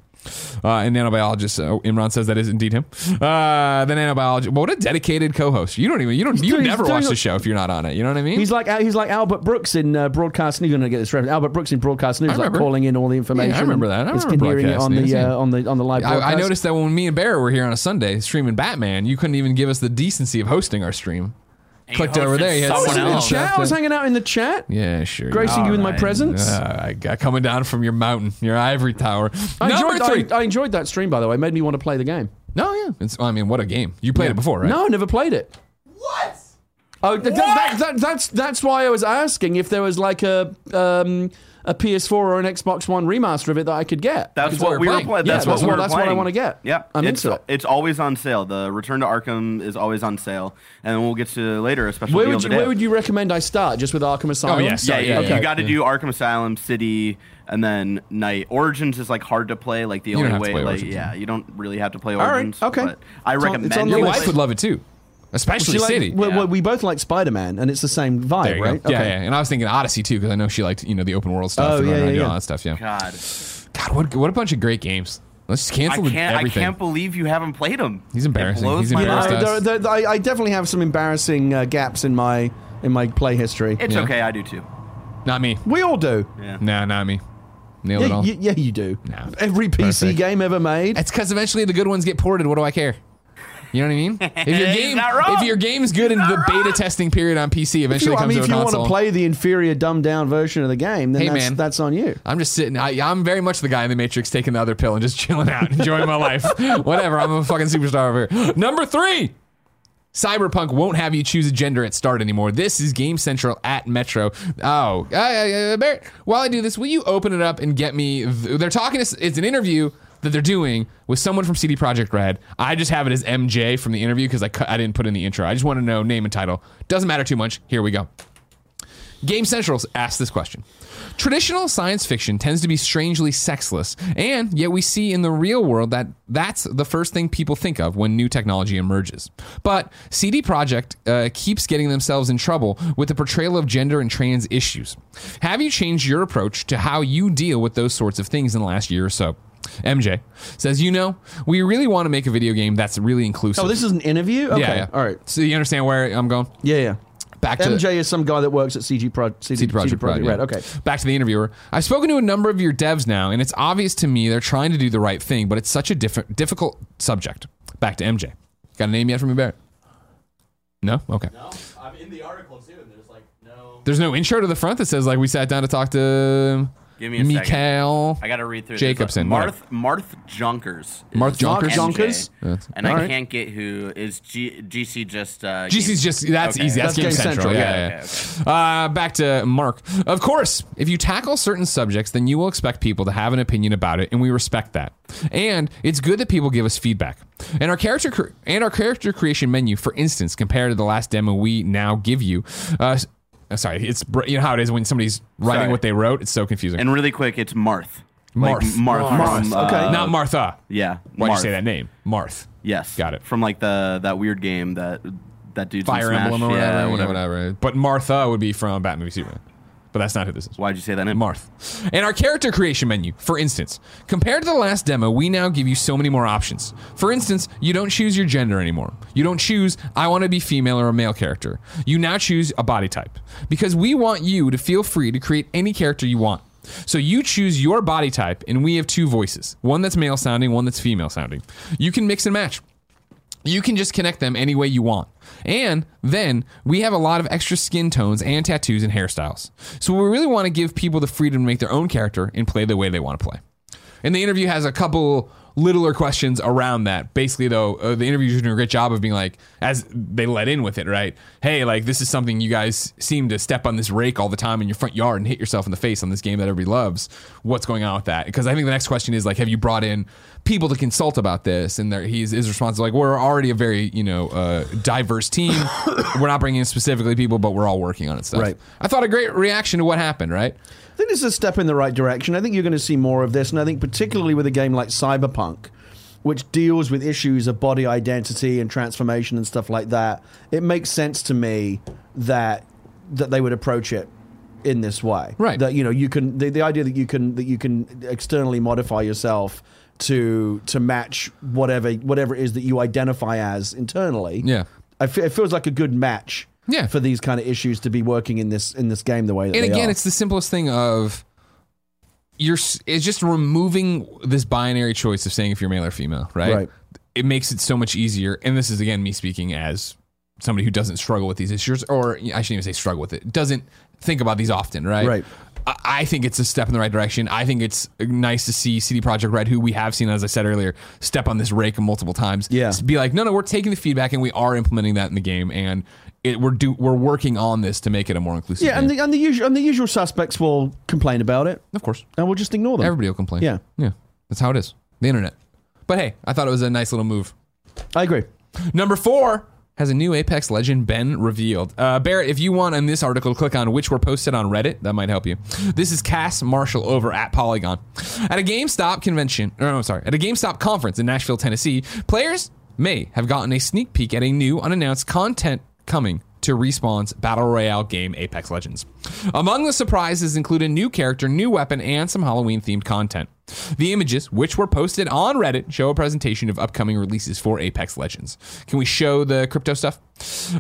Uh, and nanobiologist uh, Imran says that is indeed him. Uh, the nanobiologist. What a dedicated co-host. You don't even. You don't. You never watch the show if you're not on it. You know what I mean? He's like he's like Albert Brooks in uh, broadcast news. You're gonna get this reference. Albert Brooks in broadcast news, like calling in all the information. Yeah, I remember that. I remember hearing it on news, the yeah. uh, on the on the live. I. I noticed that when me and Barrett were here on a Sunday streaming Batman, you couldn't even give us the decency of hosting our stream. And Clicked you over there. You had I was someone in the else. chat. I was hanging out in the chat, Yeah, sure. gracing you with my Alright. presence. Uh, I got coming down from your mountain, your ivory tower. I Number enjoyed, three. I, I enjoyed that stream, by the way. It made me want to play the game. no, yeah. It's, I mean, what a game. You played it before, right? No, I never played it. What? Oh, th- th- that, that, that's that's why I was asking if there was like a um, a PS4 or an Xbox One remaster of it that I could get. That's That's what, what we we're were playing. playing. Yeah, That's that's what, what- we were that's what I wanna get. Yeah, I'm it's, into it. It's always on sale. The Return to Arkham is always on sale, and we'll get to later a special Where deal would you. Where would you recommend I start? Just with Arkham Asylum? Oh, yes. yeah, Sorry, yeah, yeah, You got to do Arkham Asylum, City, and then Night. Origins is like hard to play. Like the don't only have to way, play like Origins. yeah, you don't really have to play right, Origins. okay. But I It's on- recommend it's on Your wife would love it too, especially She like- City. well, Yeah. well, we both like Spider Man, and it's the same vibe, there you right? go. Yeah, yeah. And I was thinking Odyssey too because I know she liked you know the open world stuff Oh, and yeah, yeah, yeah. all that stuff. Yeah. God, God, what what a bunch of great games. Let's just I cancel can't. I can't believe you haven't played them. He's embarrassing. He's embarrassed mind. us. There- there- I, I definitely have some embarrassing uh, gaps in my in my play history. It's Yeah. okay. I do too. Not me. we all do. Yeah. Nah, not me. Nailed it Yeah, all. y- yeah, you do. No. Every PC Perfect. game ever made. It's because eventually the good ones get ported. What do I care? You know what I mean? *laughs* If your game, if your game's good in the beta testing period on PC, eventually you, I mean, to if you want to play the inferior, dumbed down version of the game, then Hey, that's, man. that's on you. I'm just sitting. I, I'm very much the guy in the Matrix taking the other pill and just *laughs* chilling out, enjoying my life. *laughs* Whatever. I'm a fucking superstar over here. Number three. Cyberpunk won't have you choose a gender at start anymore. This is Game Central at Metro. Oh, uh, uh, Barrett, while I do this, will you open it up and get me? th- They're talking. To, it's an interview that they're doing with someone from CD Projekt Red. I just have it as MJ from the interview because I cut, I didn't put in the intro. I just want to know name and title. Doesn't matter too much. Here we go. Game Central asked this question. Traditional science fiction tends to be strangely sexless, and yet we see in the real world that that's the first thing people think of when new technology emerges. But CD Projekt uh, keeps getting themselves in trouble with the portrayal of gender and trans issues. Have you changed your approach to how you deal with those sorts of things in the last year or so? MJ says, You know, we really want to make a video game that's really inclusive. Oh, this is an interview? Okay. yeah, yeah. All right. So you understand where I'm going? Yeah, yeah. back to MJ is some guy that works at CG Pro, CD, CD Projekt Red. yeah. Red. Okay. Back to the interviewer. I've spoken to a number of your devs now, and it's obvious to me they're trying to do the right thing, but it's such a diff- difficult subject. Back to MJ. Got a name yet for me, Barrett? No? Okay. No, I'm in the article too, and there's like no. There's no intro to the front that says, like, we sat down to talk to Give me a second. Mikael. I got to read through Jacobson, This. Marth Marth Junkers. Marth Junkers? MJ, Junkers? That's- And all I right. can't get who is G, GC just. Uh, GC's Game- just that's Okay. easy. That's, That's Game, Game Central. Central, Yeah, yeah, yeah. okay, Uh, back to Mark. Of course, if you tackle certain subjects, then you will expect people to have an opinion about it, and we respect that. And it's good that people give us feedback. And our character cre- and our character creation menu, for instance, compared to the last demo we now give you. Uh, s- uh, sorry, it's br- you know how it is when somebody's writing Sorry. what they wrote. It's so confusing. And really quick, it's Marth. Like Marth. Marth. Marth, From, okay. uh, Not Martha. Yeah. Why'd you Marth. say that name? Marth. Yes. Got it. From like the that weird game that that dude's in Fire Smash. Emblem or whatever, Yeah, whatever, whatever. But Martha would be from Batman v Superman. But that's not who this is. Why'd you say that name? Marth. And our character creation menu, for instance, compared to the last demo, we now give you so many more options. For instance, you don't choose your gender anymore. You don't choose, I want to be female or a male character. You now choose a body type. Because we want you to feel free to create any character you want. So you choose your body type, and we have two voices one that's male sounding, one that's female sounding. You can mix and match you can just connect them any way you want. And then we have a lot of extra skin tones and tattoos and hairstyles. So we really want to give people the freedom to make their own character and play the way they want to play. And the interview has a couple littler questions around that. Basically, though, uh, the interviewer's doing a great job of being like, as they let in with it, right? Hey, like this is something you guys seem to step on this rake all the time in your front yard and hit yourself in the face on this game that everybody loves. What's going on with that? Because I think the next question is like, have you brought in people to consult about this? And there, he's his response is like, we're already a very you know uh, diverse team. *coughs* we're not bringing in specifically people, but we're all working on it stuff. Right. I thought a great reaction to what happened. Right. I think this is a step in the right direction. I think you're going to see more of this, and I think particularly with a game like Cyberpunk, which deals with issues of body identity and transformation and stuff like that, it makes sense to me that that they would approach it in this way. Right. That you know you can the, the idea that you can that you can externally modify yourself to to match whatever whatever it is that you identify as internally. Yeah. I it feels like a good match. Yeah. For these kind of issues to be working in this in this game the way that and again, are. it's the simplest thing of you're. It's just removing this binary choice of saying if you're male or female, right? Right. It makes it so much easier. And this is again me speaking as somebody who doesn't struggle with these issues, or I shouldn't even say struggle with it. Doesn't think about these often, right? Right. I- I think it's a step in the right direction. I think it's nice to see CD Projekt Red, who we have seen, as I said earlier, step on this rake multiple times. Yeah. be like, no, no, we're taking the feedback and we are implementing that in the game, and it, we're do we're working on this to make it a more inclusive. Yeah, and game. the and the usual and the usual suspects will complain about it, of course. and we'll just ignore them. Everybody will complain. Yeah. Yeah. That's how it is. The internet. But hey, I thought it was a nice little move. I agree. Number four has a new Apex legend been revealed. Uh, Barrett, if you want in this article, click on which were posted on Reddit. That might help you. This is Cass Marshall over at Polygon. At a GameStop convention, or no, I'm sorry, at a GameStop conference in Nashville, Tennessee, players may have gotten a sneak peek at a new unannounced content coming to Respawn's Battle Royale game Apex Legends. Among the surprises include a new character, new weapon, and some Halloween themed content. The images, which were posted on Reddit, show a presentation of upcoming releases for Apex Legends. Can we show the crypto stuff?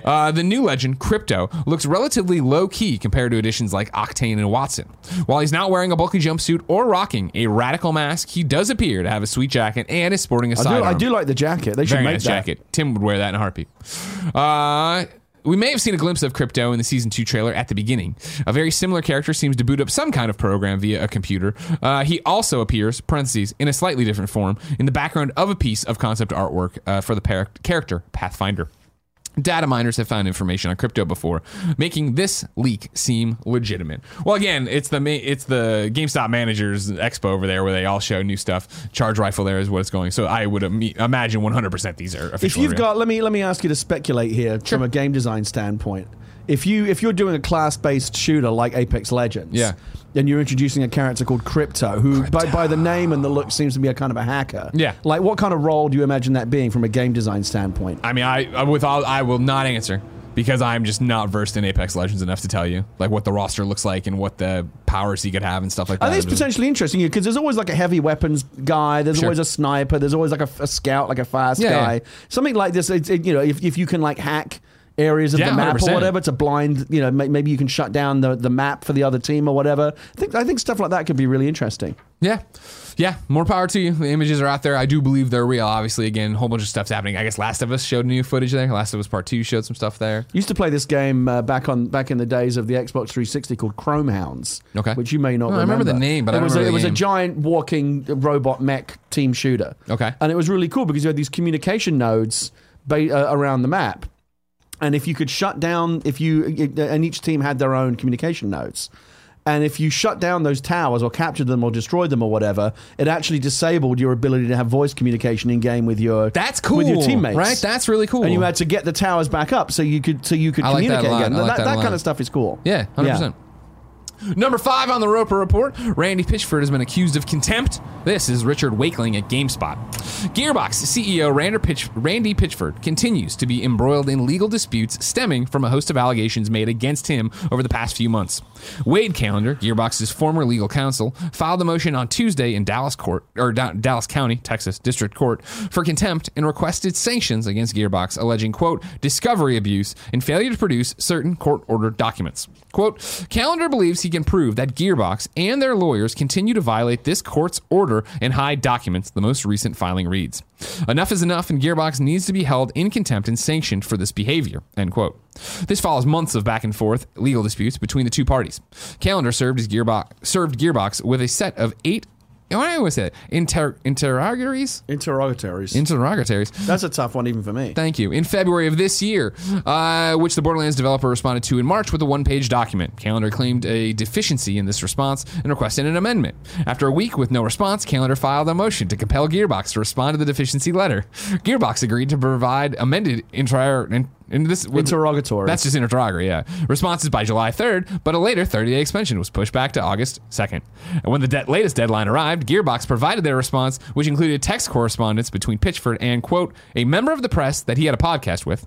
Uh, the new legend, Crypto, looks relatively low key compared to editions like Octane and Watson. While he's not wearing a bulky jumpsuit or rocking a radical mask, he does appear to have a sweet jacket and is sporting a I do. I do like the jacket. They should Very make nice that. jacket. Tim would wear that in a heartbeat. Uh, we may have seen a glimpse of Crypto in the season two trailer at the beginning. A very similar character seems to boot up some kind of program via a computer. Uh, he also appears, parentheses, in a slightly different form, in the background of a piece of concept artwork uh, for the par- character Pathfinder. Data miners have found information on crypto before, making this leak seem legitimate. Well, again, it's the it's the GameStop managers expo over there where they all show new stuff. Charge rifle there is what it's going. So I would im- imagine 100% these are official. If you've real. got, let me let me ask you to speculate here from a game design standpoint. If you if you're doing a class based shooter like Apex Legends, Yeah. And you're introducing a character called Crypto, who by, by the name and the look seems to be a kind of a hacker. Yeah. like what kind of role do you imagine that being from a game design standpoint? I mean, I I- with all I will not answer because I'm just not versed in Apex Legends enough to tell you like what the roster looks like and what the powers he could have and stuff like that. I think it's potentially interesting because there's always like a heavy weapons guy. There's Sure. always a sniper. There's always like a, a scout, like a fast Yeah, guy. yeah. Something like this. It, it- you know, if, if you can like hack areas of Yeah, the map or 100%. whatever to blind. You know, maybe you can shut down the, the map for the other team or whatever. I think I think stuff like that could be really interesting. Yeah. Yeah, more power to you. The images are out there. I do believe they're real. Obviously, again, a whole bunch of stuff's happening. I guess Last of Us showed new footage there. Last of Us Part Two showed some stuff there. Used to play this game uh, back on back in the days of the Xbox 360 called Chrome Hounds. Okay. which you may not. Oh, I remember the name, but it I was remember a, it was a giant walking robot mech team shooter. Okay. and it was really cool because you had these communication nodes ba- uh, around the map, and if you could shut down, if you and each team had their own communication nodes. And if you shut down those towers or captured them or destroyed them or whatever, it actually disabled your ability to have voice communication in game with your That's cool. with your teammates, Right? That's really cool. and you had to get the towers back up so you could so you could I like that communicate lot. again. Like that that lot. kind of stuff is cool. Yeah, hundred percent. Number five on the Roper Report, Randy Pitchford has been accused of contempt. This is Richard Wakeling at GameSpot. Gearbox CEO Randy, Pitch, Randy Pitchford continues to be embroiled in legal disputes stemming from a host of allegations made against him over the past few months. Wade Callender, Gearbox's former legal counsel, filed a motion on Tuesday in Dallas Court or Da- Dallas County, Texas District Court for contempt and requested sanctions against Gearbox, alleging quote discovery abuse and failure to produce certain court-ordered documents. Quote, Callender believes he can prove that Gearbox and their lawyers continue to violate this court's order and hide documents, the most recent filing reads. Enough is enough, and Gearbox needs to be held in contempt and sanctioned for this behavior. End quote. This follows months of back and forth legal disputes between the two parties. Callender served Gearbox served Gearbox with a set of eight why do I always say that? Inter- interrogatories? Interrogatories. Interrogatories. That's a tough one even for me. Thank you. In February of this year, uh, which the Borderlands developer responded to in March with a one page document. Callender claimed a deficiency in this response and requested an amendment. After a week with no response, Callender filed a motion to compel Gearbox to respond to the deficiency letter. Gearbox agreed to provide amended inter- in this Interrogatory. That's just interrogatory, yeah. Responses by July 3rd, but a later 30 day extension was pushed back to August 2nd. And when the de- latest deadline arrived, Gearbox provided their response, which included text correspondence between Pitchford and, quote, a member of the press that he had a podcast with.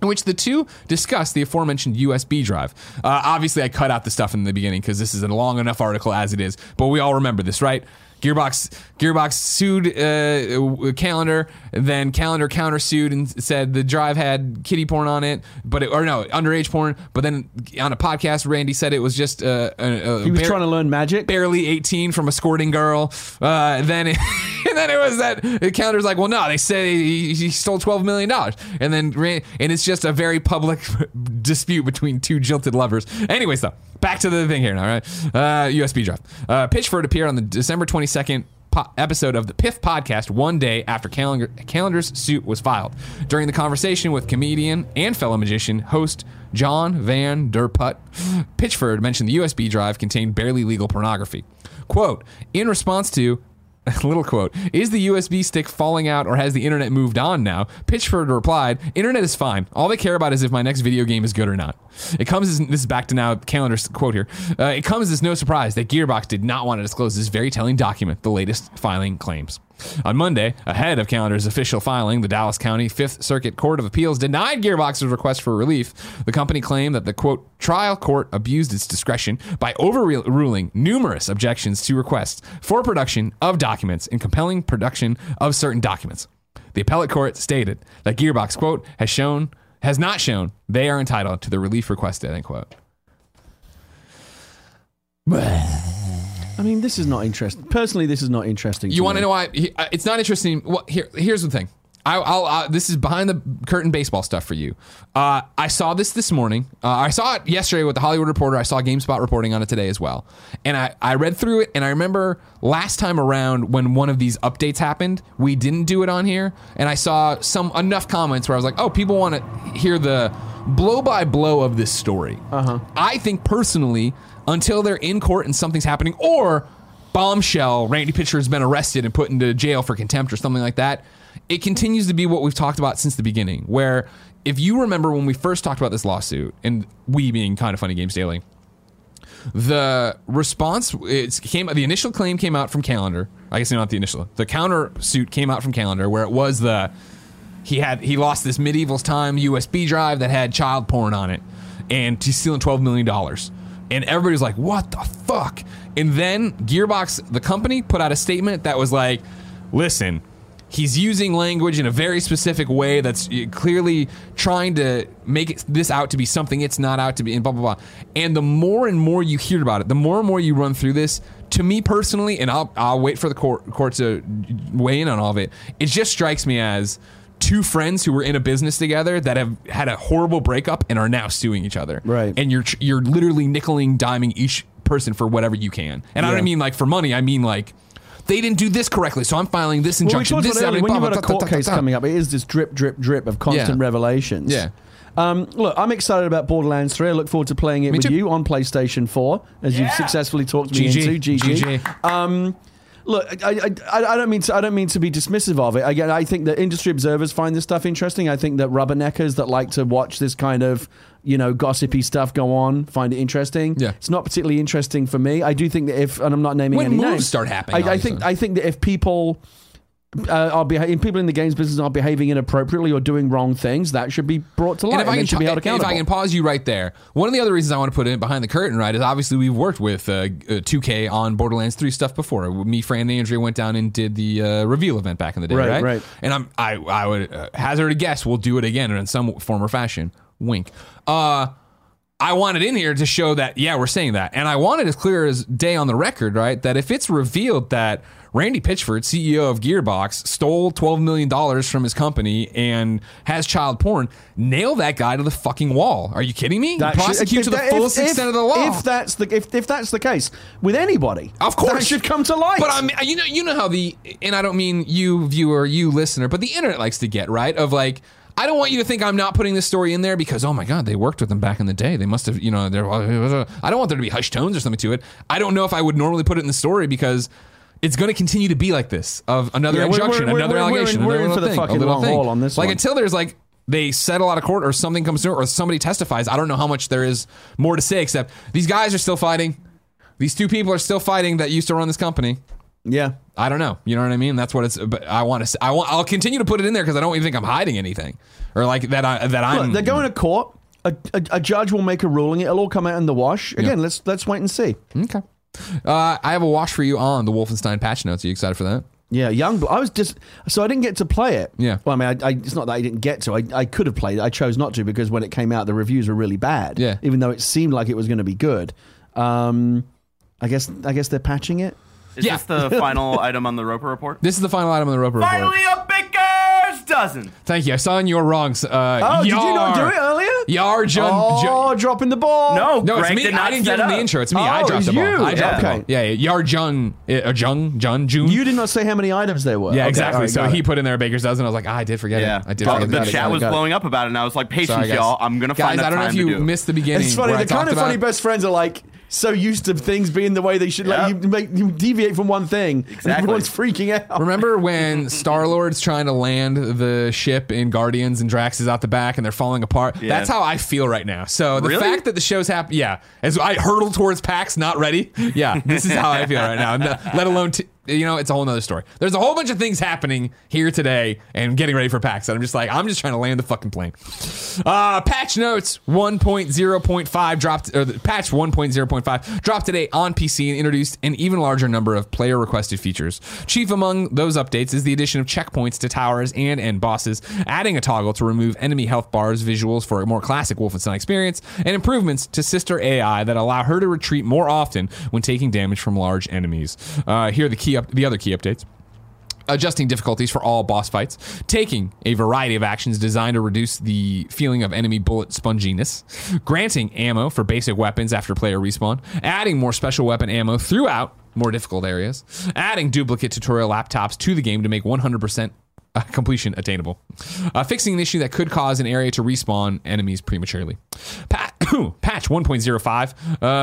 In which the two discussed the aforementioned USB drive. Uh, obviously, I cut out the stuff in the beginning because this is a long enough article as it is, but we all remember this, right? Gearbox Gearbox sued uh, Callender, then Callender countersued and said the drive had kitty porn on it, but it, or no underage porn. But then on a podcast, Randy said it was just uh, a, a he was bare- trying to learn magic. barely 18 from a squirting girl. Uh, then it, *laughs* and then it was that counter's like, well, no, they said he, he stole 12 million dollars, and then and it's just a very public *laughs* dispute between two jilted lovers. Anyways, though, back to the thing here now, right? Uh, USB drive. Uh, Pitchford appeared on the December 22nd. Po- episode of the Piff podcast one day after Callender, Callender's suit was filed. During the conversation with comedian and fellow magician host John van der Put, Pitchford mentioned the USB drive contained barely legal pornography. Quote, in response to, *laughs* little quote, is the USB stick falling out or has the internet moved on now? Pitchford replied, internet is fine. All they care about is if my next video game is good or not. It comes as, this is back to now, Callender quote here. Uh, it comes as no surprise that Gearbox did not want to disclose this very telling document, the latest filing claims. On Monday, ahead of Callender's official filing, the Dallas County Fifth Circuit Court of Appeals denied Gearbox's request for relief. The company claimed that the quote trial court abused its discretion by overruling numerous objections to requests for production of documents and compelling production of certain documents. The appellate court stated that Gearbox quote has shown has not shown they are entitled to the relief requested end quote. *sighs* *laughs* I mean, this is not interesting. Personally, this is not interesting. You want to know why? he- uh, It's not interesting. Well, here, here's the thing. I, I'll, uh, this is behind the curtain baseball stuff for you. Uh, I saw this this morning. Uh, I saw it yesterday with the Hollywood Reporter. I saw GameSpot reporting on it today as well. And I, I read through it, and I remember last time around when one of these updates happened, we didn't do it on here. And I saw some enough comments where I was like, oh, people want to hear the blow by blow of this story. Uh-huh. I think personally, until they're in court and something's happening, or bombshell, Randy Pitcher has been arrested and put into jail for contempt or something like that. It continues to be what we've talked about since the beginning. Where, if you remember when we first talked about this lawsuit, and we being kind of funny games daily, the response it came the initial claim came out from Callender. I guess not the initial. The counter suit came out from Callender where it was the he had he lost this Medieval Times USB drive that had child porn on it, and he's stealing twelve million dollars. And everybody's like, "What the fuck?" And then Gearbox, the company, put out a statement that was like, "Listen, He's using language in a very specific way that's uh, clearly trying to make this out to be something it's not out to be, and blah, blah, blah. And the more and more you hear about it, the more and more you run through this, to me personally, and I'll, I'll wait for the court, court to weigh in on all of it, it just strikes me as two friends who were in a business together that have had a horrible breakup and are now suing each other. Right. And you're, you're literally nickeling, diming each person for whatever you can. And I don't mean like for money, I mean like, they didn't do this correctly, so I'm filing this injunction. Well, we injunction. talked this about earlier, when you've got a blah, court blah, blah, case blah. coming up, it is this drip, drip, drip of constant Yeah. revelations. Yeah. Um, look, I'm excited about Borderlands 3. I look forward to playing it Me with too. you on PlayStation 4, as you've successfully talked me GG. into. GG. GG. Um, look, I, I, I don't mean to, I don't mean to be dismissive of it. Again, I think that industry observers find this stuff interesting. I think that rubberneckers that like to watch this kind of you know gossipy stuff go on find it interesting. Yeah. it's not particularly interesting for me. I do think that if, and I'm not naming When any moves names, start happening, I, I think. I think that if people uh, are behaving, people in the games business are behaving inappropriately or doing wrong things, that should be brought to light. And if I, can, should be held accountable. if. I can pause you right there, one of the other reasons I want to put it behind the curtain, right, is obviously we've worked with uh, uh, 2K on Borderlands 3 stuff before. Me, Fran, and Andrea went down and did the uh, reveal event back in the day, Right, right? right. And I'm, I, I would uh, hazard a guess we'll do it again in some form or fashion. Wink. Uh, I wanted in here to show that, yeah, we're saying that. And I wanted as clear as day on the record, right, that if it's revealed that Randy Pitchford, CEO of Gearbox, stole $12 million from his company and has child porn, nail that guy to the fucking wall. Are you kidding me? That should- Prosecute to the fullest extent of the law. If that's the if, if that's the case with anybody, Of course, that should come to light. But I mean, you know, you know how the and I don't mean you viewer, you listener, but the internet likes to get right of like. I don't want you to think I'm not putting this story in there because oh my god they worked with them back in the day they must have you know they're I don't want there to be hushed tones or something to it I don't know if I would normally put it in the story because it's going to continue to be like this of another Yeah, we're- injunction we're- another we're- we're allegation in- we're another in little for the thing, a fucking little long thing. haul on this like one. until there's like they settle out of court or something comes through or somebody testifies I don't know how much there is more to say except these guys are still fighting these two people are still fighting that used to run this company. yeah, I don't know. You know what I mean? That's what it's. But I want to. I want. I'll continue to put it in there because I don't even think I'm hiding anything, or like that. I that I'm. They're going to court. A, a, a judge will make a ruling. It'll all come out in the wash. Again, let's let's wait and see. okay. Uh, I have a wash for you on the Wolfenstein patch notes. Are you excited for that? Yeah, young. I was just so I didn't get to play it. Yeah. Well, I mean, I, I, it's not that I didn't get to. I, I could have played it. I chose not to because when it came out, the reviews were really bad. Yeah. Even though it seemed like it was going to be good. Um, I guess I guess they're patching it. Is Yeah. this the *laughs* final item on the Roper report? This is the final item on the Roper report. Finally, a baker's dozen. Thank you. I saw in your wrongs. Uh, Oh, did you not do it earlier? Yar Jun. Oh, Jun- dropping the ball. No, no, it's me. did not I didn't set give him the intro. It's me. Oh, I dropped it's the ball. you. I dropped Okay. the ball. Yeah, yeah. Yar Jun. Uh, Jung. Jun. June. You did not say how many items there were. yeah, Okay, exactly. all right, so he it. put in there a baker's dozen. I was like, ah, I did forget Yeah, it. I did Well, forget the chat was blowing up about it, and I was like, "Patience, y'all. I'm gonna Guys, find that I don't know if you missed the beginning. It's funny. The kind of funny best friends are like so used to things being the way they should. Like Yep. you make you deviate from one thing, *laughs* and everyone's freaking out. Remember when Star Lord's trying to land the ship in Guardians and Drax is out the back and they're falling apart? Yeah. That's how I feel right now. So the Really? fact that the show's happening, yeah, as I hurtle towards PAX, not ready, yeah, this is how I feel right now. No- let alone, t- you know, it's a whole nother story. There's a whole bunch of things happening here today and getting ready for PAX. And I'm just like, I'm just trying to land the fucking plane. Uh, patch notes 1.0.5 dropped, or patch 1.0.5 dropped today on PC and introduced an even larger number of player requested features. Chief among those updates is the addition of checkpoints to towers and end bosses, adding a toggle to remove enemy health bars visuals for a more classic Wolfenstein experience, and improvements to Sister AI that allow her to retreat more often when taking damage from large enemies. Uh, here are the key up, the other key updates. Adjusting difficulties for all boss fights, taking a variety of actions designed to reduce the feeling of enemy bullet sponginess, granting ammo for basic weapons after player respawn, adding more special weapon ammo throughout more difficult areas, adding duplicate tutorial laptops to the game to make 100% *laughs* uh, completion attainable, uh, fixing an issue that could cause an area to respawn enemies prematurely. Pa- *coughs* patch 1.05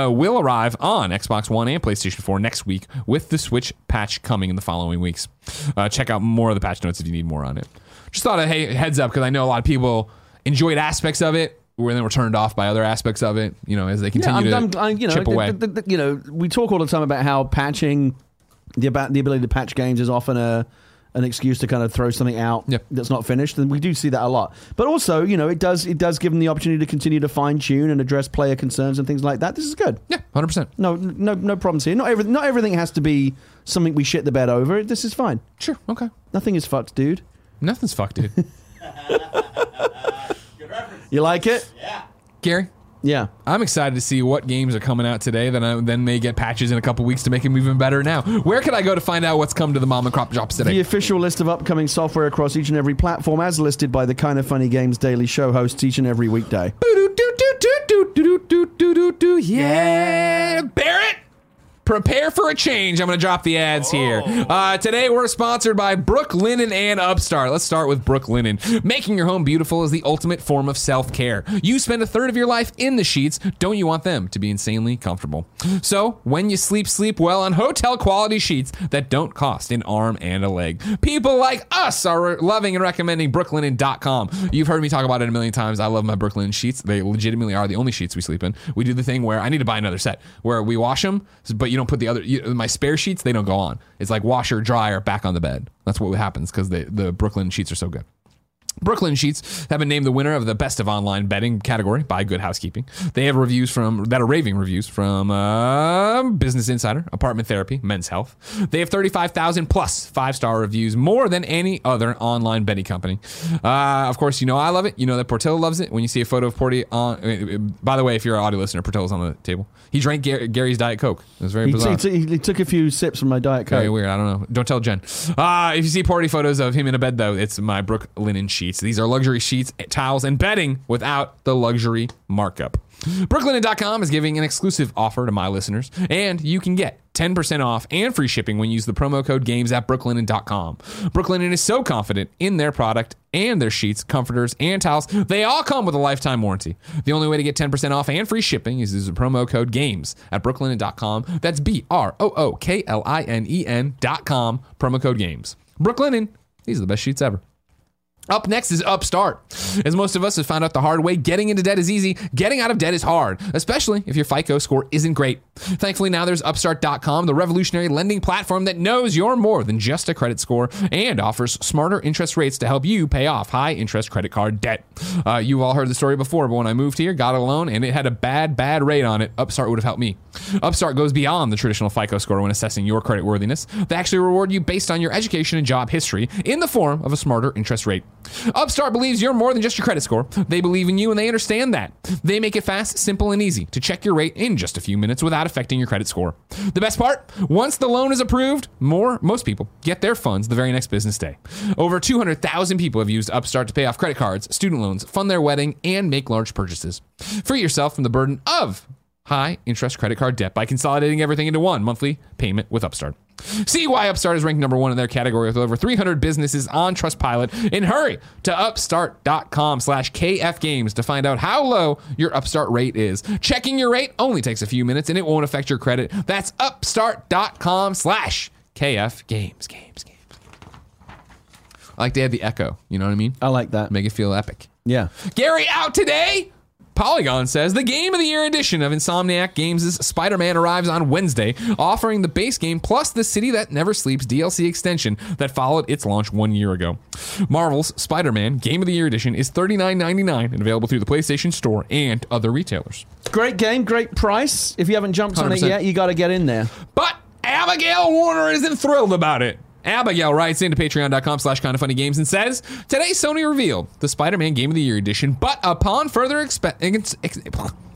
uh, will arrive on Xbox One and PlayStation 4 next week, with the Switch patch coming in the following weeks. Uh, check out more of the patch notes if you need more on it. Just thought, of, hey, heads up, because I know a lot of people enjoyed aspects of it, where then were turned off by other aspects of it. You know, as they continue Yeah, I'm, to I'm, you know, chip the- away. the- the- you know, we talk all the time about how patching, the about the ability to patch games is often a an excuse to kind of throw something out Yep. that's not finished, then we do see that a lot. But also, you know, it does it does give them the opportunity to continue to fine tune and address player concerns and things like that. This is good. Yeah, hundred percent. No, no, no problems here. Not every, not everything has to be something we shit the bed over. This is fine. Sure. Okay. Nothing is fucked, dude. Nothing's fucked, dude. *laughs* You like it? Yeah. Gary, Yeah. I'm excited to see what games are coming out today. Then I then may get patches in a couple weeks to make them even better. Now, where can I go to find out what's come to the mom and crop shops today? The official list of upcoming software across each and every platform, as listed by the Kind of Funny Games Daily Show hosts each and every weekday. Yeah, Barrett. Prepare for a change. I'm going to drop the ads here. Uh, today, we're sponsored by Brooklinen and Upstart. Let's start with Brooklinen. Making your home beautiful is the ultimate form of self care. You spend a third of your life in the sheets. Don't you want them to be insanely comfortable? So, when you sleep, sleep well on hotel quality sheets that don't cost an arm and a leg. People like us are loving and recommending brooklinen.com. You've heard me talk about it a million times. I love my Brooklinen sheets. They legitimately are the only sheets we sleep in. We do the thing where I need to buy another set where we wash them, but you don't put the other you, my spare sheets. They don't go on. It's like washer, dryer, back on the bed. That's what happens because the Brooklinen sheets are so good. Brooklinen Sheets have been named the winner of the best of online bedding category by Good Housekeeping. They have reviews from that are raving reviews from uh, Business Insider, Apartment Therapy, Men's Health. They have 35,000 plus five star reviews, more than any other online bedding company. Uh, of course, you know I love it. You know that Portillo loves it. When you see a photo of Porty on, uh, by the way, if you're an audio listener, Portillo's on the table. He drank Gar- Gary's Diet Coke. It was very He, bizarre. t- he, he took a few sips from my Diet Coke. Very weird. I don't know. Don't tell Jen. Uh, if you see party photos of him in a bed, though, it's my Brooklinen sheets. These are luxury sheets, towels, and bedding without the luxury markup. Brooklinen.com is giving an exclusive offer to my listeners, and you can get 10% off and free shipping when you use the promo code GAMES at brooklinen.com. Brooklinen is so confident in their product and their sheets, comforters, and towels. They all come with a lifetime warranty. The only way to get 10% off and free shipping is use the promo code GAMES at brooklinen.com. That's B R O O K L I N E N.com, promo code GAMES. Brooklinen, these are the best sheets ever. Up next is Upstart. As most of us have found out the hard way, getting into debt is easy. Getting out of debt is hard, especially if your FICO score isn't great. Thankfully, now there's Upstart.com, the revolutionary lending platform that knows you're more than just a credit score and offers smarter interest rates to help you pay off high interest credit card debt. Uh, you've all heard the story before, but when I moved here, got a loan, and it had a bad, bad rate on it, Upstart would have helped me. Upstart goes beyond the traditional FICO score when assessing your credit worthiness. They actually reward you based on your education and job history in the form of a smarter interest rate. Upstart believes you're more than just your credit score. They believe in you and they understand that. They make it fast, simple, and easy to check your rate in just a few minutes without affecting your credit score. The best part? Once the loan is approved, more most people get their funds the very next business day. Over 200,000 people have used Upstart to pay off credit cards, student loans, fund their wedding, and make large purchases. Free yourself from the burden of high interest credit card debt by consolidating everything into one monthly payment with Upstart. See why Upstart is ranked number one in their category with over 300 businesses on Trustpilot. And hurry to upstart.com slash kfgames to find out how low your Upstart rate is. Checking your rate only takes a few minutes and it won't affect your credit. That's upstart.com slash kfgames. Games, games. Games. I like to add the echo. You know what I mean? I like that. Make it feel epic. Yeah. Gary out today. Polygon says the Game of the Year edition of Insomniac Games' Spider Man arrives on Wednesday, offering the base game plus the City That Never Sleeps DLC extension that followed its launch one year ago. Marvel's Spider Man Game of the Year edition is $39.99 and available through the PlayStation Store and other retailers. Great game, great price. If you haven't jumped on it 100%. yet, you got to get in there. But Abigail Warner isn't thrilled about it. Abigail writes into patreon.com slash kind of funny games and says, Today Sony revealed the Spider-Man Game of the Year edition, but upon further expe- ex- ex-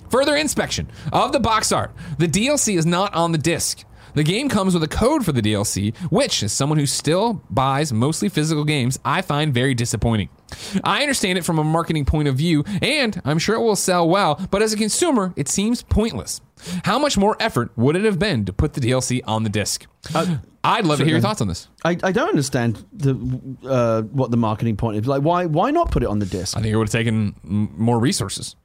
further inspection of the box art, the DLC is not on the disc. The game comes with a code for the DLC, which, as someone who still buys mostly physical games, I find very disappointing. I understand it from a marketing point of view, and I'm sure it will sell well, but as a consumer, it seems pointless. How much more effort would it have been to put the DLC on the disc? Uh, I'd love to hear your thoughts on this. I, I don't understand the uh, what the marketing point is. Like, why why not put it on the disc? I think it would have taken m- more resources.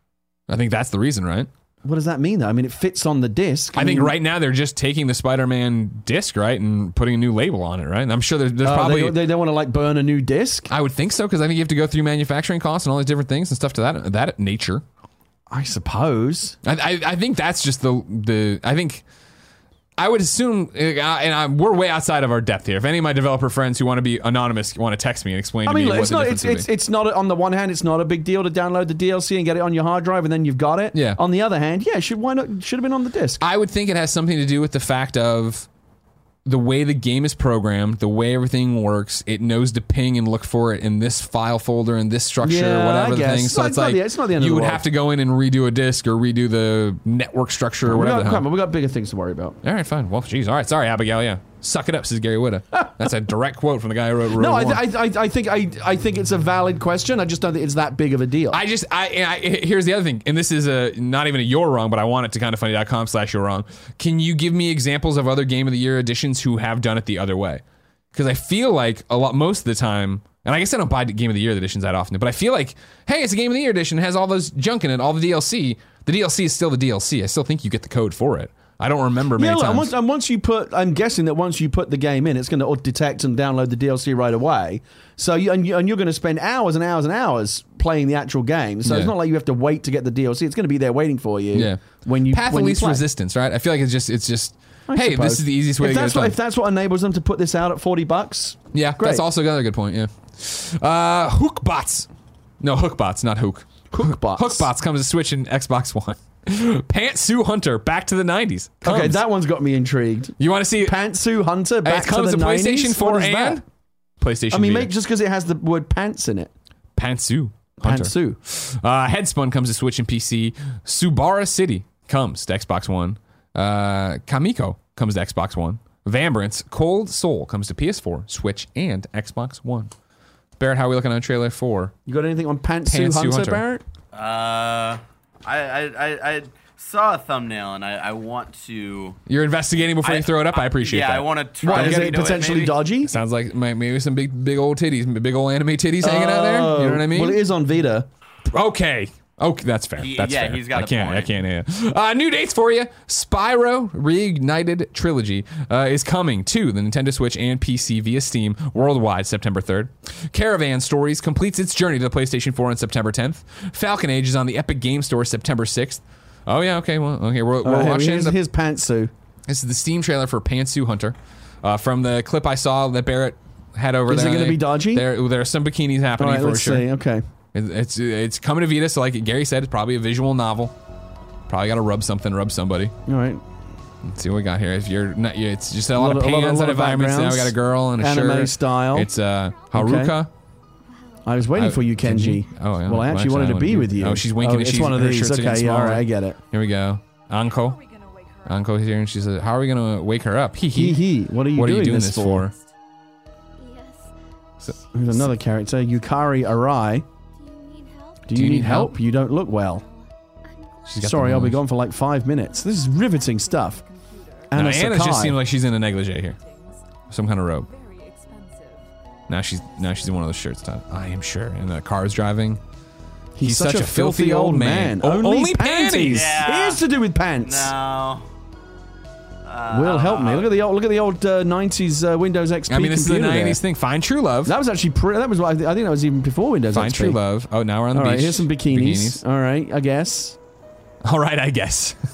I think that's the reason, right? What does that mean? though? I mean, it fits on the disc. I think mean, right now they're just taking the Spider-Man disc, right, and putting a new label on it, right? And I'm sure there's, there's uh, probably they, they don't want to like burn a new disc. I would think so because I think you have to go through manufacturing costs and all these different things and stuff to that that nature. I suppose. I, I, I think that's just the the I think I would assume, and I, we're way outside of our depth here. If any of my developer friends who want to be anonymous want to text me and explain I to mean, me look, what it's the not. difference It's, would it's be. it's not. On the one hand, it's not a big deal to download the DLC and get it on your hard drive, and then you've got it. Yeah. On the other hand, yeah, should why not? Should have been on the disc. I would think it has something to do with the fact of the way the game is programmed, the way everything works. It knows to ping and look for it in this file folder in this structure, Yeah, whatever the thing. So It's like the- it's not the end you would world. have to go in and redo a disk or redo the network structure or we whatever. got, come on, we got bigger things to worry about. All right, fine. Well, geez. All right, sorry, Abigail. Yeah, suck it up, says Gary Whitta. *laughs* That's a direct quote from the guy who wrote. No, I, One. I, I, I think I, I think it's a valid question. I just don't think it's that big of a deal. I just I, I here's the other thing, and this is a not even a you're wrong, but I want it to kind of funny.com slash you're wrong. Can you give me examples of other game of the year editions who have done it the other way? Because I feel like a lot most of the time, and I guess I don't buy game of the year editions that often, but I feel like, hey, it's a game of the year edition, it has all those junk in it, all the DLC. The DLC is still the DLC. I still think you get the code for it. I don't remember many yeah, look, and once, and once you put, I'm guessing that once you put the game in, it's going to detect and download the DLC right away. So, you, and, you, and you're going to spend hours and hours and hours playing the actual game. So Yeah. it's not like you have to wait to get the DLC. It's going to be there waiting for you. yeah, When you path when of least resistance, right? I feel like it's just it's just I hey, suppose. this is the easiest way if to get that's it what. If that's what enables them to put this out at forty bucks, Yeah, Great. that's also another good point. Yeah. Uh, Hookbots. No, Hookbots, not Hook. Hookbots. Hookbots comes to Switch and Xbox One. Pantsu Hunter, back to the 90s. okay, that one's got me intrigued. You want to see Pantsu Hunter back it comes to to, the PlayStation 90s? 4 What is and that? PlayStation I mean, Vita. make, just because it has the word pants in it. Pantsu Hunter. Pantsu. Uh, Headspun comes to Switch and PC. Subara City comes to Xbox One. Uh, Kamiko comes to Xbox One. Vambrace Cold Soul comes to PS4, Switch, and Xbox One. Barrett, how are we looking on trailer four? You got anything on Pantsu, Pantsu Hunter, Hunter. Barrett? Uh, I, I, I, I saw a thumbnail and I, I want to. You're investigating before you throw it up. I appreciate yeah, that. I want to try. What, to is it potentially maybe. dodgy? Sounds like maybe some big, big old titties, big old anime titties hanging out there. You know what I uh, mean? Well, it is on Vita. Okay. Okay, that's fair. He- that's yeah, fair. he's got I a can't. I can't. Yeah. Uh, new dates for you. Spyro Reignited Trilogy uh, is coming to the Nintendo Switch and PC via Steam worldwide September 3rd. Caravan Stories completes its journey to the PlayStation 4 on September 10th. Falcon Age is on the Epic Game Store September 6th. Oh yeah. Okay. Well. Okay. We're, we're Uh, watching. here's, the- here's Pantsu. this is the Steam trailer for Pantsu Hunter. Uh, from the clip I saw that Barrett had over Is it gonna be dodgy? There, there are some bikinis happening right, for let's sure. see. Okay. It- It's it's coming to Vita, so like Gary said, it's probably a visual novel. Probably got to rub something, rub somebody. All right. Let's see what we got here. If you're not, yeah, it's just a lot, lot of of- a lot of- pans lot and of environments. Now we got a girl and a Anime shirt. style. It's uh, Haruka. I was waiting Uh, for you, did Kenji. you? Oh, yeah. Well, I actually wanted I to be with you. Oh, she's winking. Oh, it's she's, one of these. shirts Okay, getting yeah, all smaller. right, I get it. Here we go. Anko. Anko's here, and she says, "How are we gonna wake her up?" Hee Hee hee. What are you What doing, are you doing this, this for? for? Yes. Here's another character, Yukari Arai. Do you Do you, need help? need, help? You don't look well. She's Sorry, I'll be gone for like five minutes. This is riveting stuff. No, Anna Anna just seems like she's in a negligee here, some kind of robe. Now she's now she's in one of those shirts. Done. I am sure. And the car's driving. He's, such, a filthy old man. O- only, only panties. panties. Yeah. It is to do with pants. No. Will help me. Look at the old, look at the old uh, '90s uh, Windows XP. I mean, this is the computer there. '90s thing. Find true love. That was actually pre- that was what I think that was even before Windows Find XP. true love. Oh, now we're on the All right, beach. here's some bikinis. All right, I guess. All right, I guess. *laughs*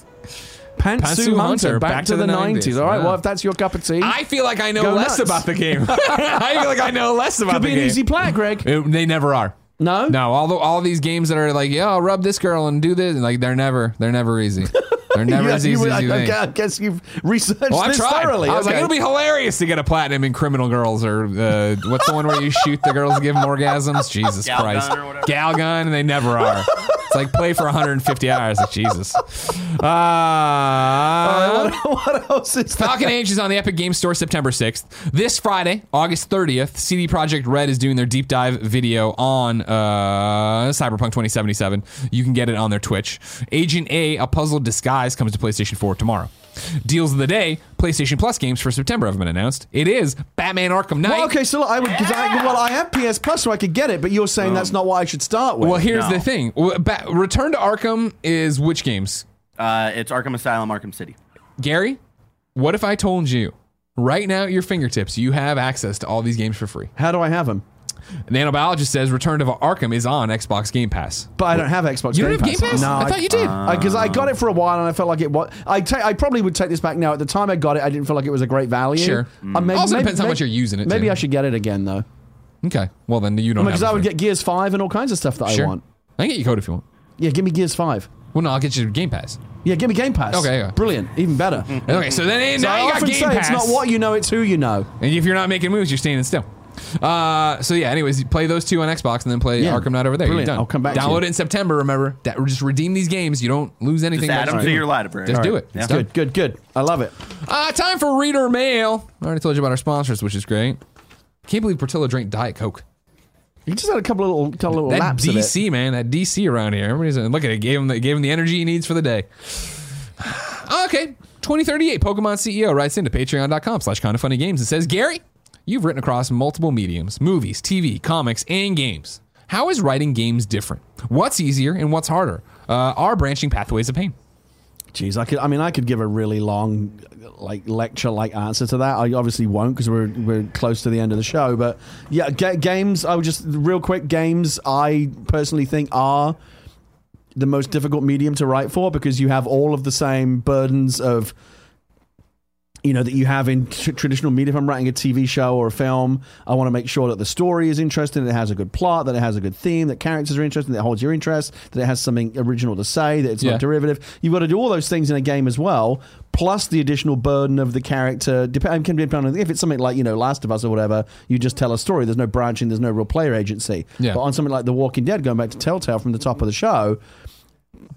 Pantsu, Pantsu Hunter, Hunter, back, to, the 90s. All right, Yeah. well, if that's your cup of tea, I feel like I know less nuts. about the game. *laughs* I feel like I know less about could the game. Could be an easy plat, Greg. It- they never are. No, No, all the, all these games that are like, yeah, I'll rub this girl and do this, like they're never they're never easy. *laughs* They're *laughs* never You- as easy I, as you I think. I guess you've researched Well, this tried. thoroughly. I was like, it'll be hilarious to get a platinum in Criminal Girls, or uh, what's the one where you shoot the girls and give them orgasms? *laughs* Jesus Gal Christ, gun. Gal gun, and they never are. *laughs* it's like play for 150 hours. Like, Jesus. Uh, what, *laughs* what else is that? Falcon Age is on the Epic Game Store September 6th. This Friday, August 30th, CD Projekt Red is doing their deep dive video on uh, Cyberpunk 2077. You can get it on their Twitch. Agent A, A Puzzle Disguise, comes to PlayStation 4 tomorrow. Deals of the day, PlayStation Plus games for September have been announced. It is Batman Arkham Knight. Well, okay, so look, I would. Cause I, well, I have PS Plus, so I could get it. But you're saying that's not what I should start with. Well, here's No. the thing. Well, Ba- Return to Arkham is which games? Uh, it's Arkham Asylum, Arkham City. Gary, what if I told you right now at your fingertips you have access to all these games for free? How do I have them? Nanobiologist says Return to Arkham is on Xbox Game Pass. But I don't have Xbox. You Game don't have Game Pass? No, I thought you did. Because I got it for a while and I felt like it was. I ta- I probably would take this back now. At the time I got it, I didn't feel like it was a great value. Sure. Uh, maybe, Also maybe- depends how maybe- much you're using it, Maybe too. I should get it again though. Okay. Well, then you don't Because have I would get Gears Five and all kinds of stuff that Sure. I want. I can get you code if you want. Yeah, give me Gears Five. Well, no, I'll get you Game Pass. Yeah, give me Game Pass. Okay, brilliant, even better. Okay, so then So now I you got Game say Pass. it's not what you know, it's who you know. And if you're not making moves, you're standing still. Uh, so yeah. Anyways, you play those two on Xbox and then play Yeah. Arkham Knight over there. Brilliant. You're done. I'll come back to Download you. it in September. Remember that. Just redeem these games. You don't lose anything. Just by add them just to doing your it. library. Just do Alright. it. Yeah. It's done. Good, good, good. I love it. Uh, time for reader mail. I already told you about our sponsors, which is great. Can't believe Portillo drank Diet Coke. You just had a couple of little, couple of little That laps of it. DC man, that DC around here. Everybody's look at it. Gave him the, gave him the energy he needs for the day. *sighs* Okay, 2038 Pokemon CEO writes into patreon.com slash kind of funny games and says, Gary, you've written across multiple mediums, movies, TV, comics, and games. How is writing games different? What's easier and what's harder? Uh, are branching pathways of pain? Jeez, I could. I mean, I could give a really long, like lecture-like answer to that. I obviously won't because we're we're close to the end of the show. But yeah, ga- games. I would just real quick. Games. I personally think are the most difficult medium to write for because you have all of the same burdens of you know that you have in tr- traditional media. If I'm writing a TV show or a film, I want to make sure that the story is interesting, that it has a good plot, that it has a good theme, that characters are interesting, that it holds your interest, that it has something original to say, that it's Yeah. not derivative. You've got to do all those things in a game as well, plus the additional burden of the character. Depend can depend on if it's something like you know Last of Us or whatever. You just tell a story. There's no branching. There's no real player agency. Yeah. But on something like The Walking Dead, going back to Telltale from the top of the show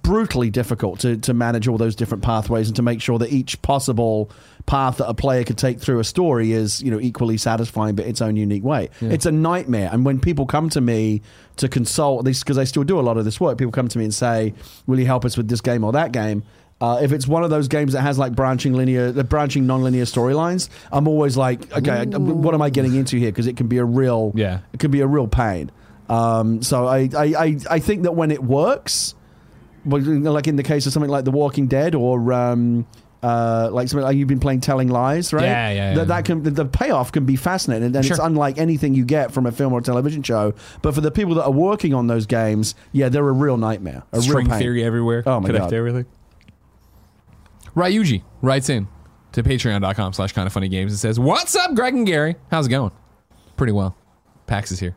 brutally difficult to, to manage all those different pathways and to make sure that each possible path that a player could take through a story is you know equally satisfying but its own unique way it's a nightmare and when people come to me to consult this because i still do a lot of this work people come to me and say will you help us with this game or that game uh, if it's one of those games that has like branching linear, the branching non-linear storylines, I'm always like, okay, what am I getting into here? Because it can be a real, Yeah. it can be a real pain. Um, so I, I, I, I think that when it works, like in the case of something like The Walking Dead or um, uh, like something like you've been playing Telling Lies, right? Yeah, yeah, yeah. That, that can the, payoff can be fascinating, and it's unlike anything you get from a film or a television show. But for the people that are working on those games, yeah, they're a real nightmare, a String real pain. theory everywhere. Oh my Connect God. everything. Ryuji writes in to patreon.com slash kind of funny games and says, What's up, Greg and Gary? How's it going? Pretty well. Pax is here.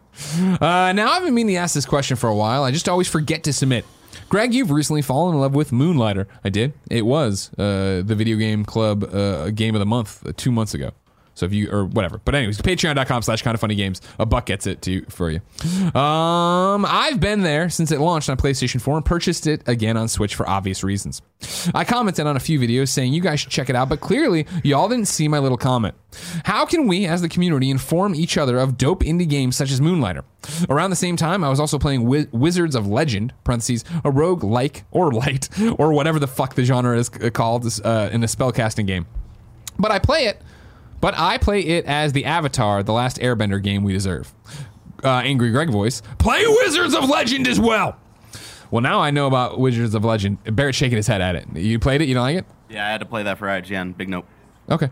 Uh, now, I've been meaning to ask this question for a while. I just always forget to submit. Greg, you've recently fallen in love with Moonlighter. I did. It was uh, the video game club uh, game of the month uh, two months ago. So if you or whatever, but anyways, patreon.com slash kind of funny games. A buck gets it to for you. Um, I've been there since it launched on PlayStation 4 and purchased it again on Switch for obvious reasons. I commented on a few videos saying you guys should check it out, but clearly y'all didn't see my little comment. How can we, as the community, inform each other of dope indie games such as Moonlighter? Around the same time, I was also playing Wi- Wizards of Legend (parentheses a rogue like or light *laughs* or whatever the fuck the genre is called uh, in a spellcasting game. But I play it. But I play it as the Avatar, the last Airbender game we deserve. Uh, Angry Greg voice. Play Wizards of Legend as well. Well, now I know about Wizards of Legend. Barrett shaking his head at it. You played it? You don't like it? Yeah, I had to play that for IGN. Big nope. Okay.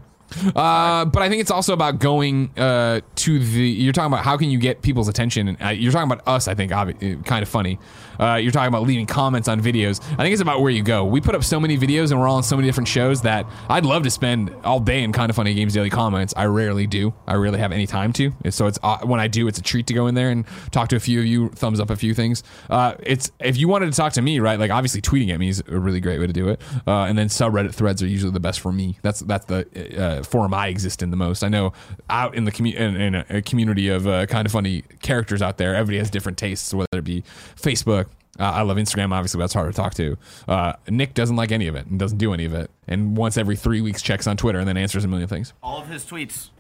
Uh, but I think it's also about going uh, to the. You're talking about how can you get people's attention. And uh, you're talking about us. I think obvi- uh, kind of funny. Uh, you're talking about leaving comments on videos. I think it's about where you go. We put up so many videos and we're all on so many different shows that I'd love to spend all day in kind of funny games daily comments. I rarely do. I rarely have any time to. So it's uh, when I do, it's a treat to go in there and talk to a few of you, thumbs up a few things. It's if you wanted to talk to me, right? Like obviously tweeting at me is a really great way to do it. And then subreddit threads are usually the best for me. That's that's the uh, forum I exist in the most. I know out in the commu- in, in a, a community of uh, kind of funny characters out there, everybody has different tastes, whether it be Facebook. Uh, I love Instagram, obviously, but that's hard to talk to. Uh, Nick doesn't like any of it and doesn't do any of it. And once every three weeks checks on Twitter and then answers a million things. All of his tweets,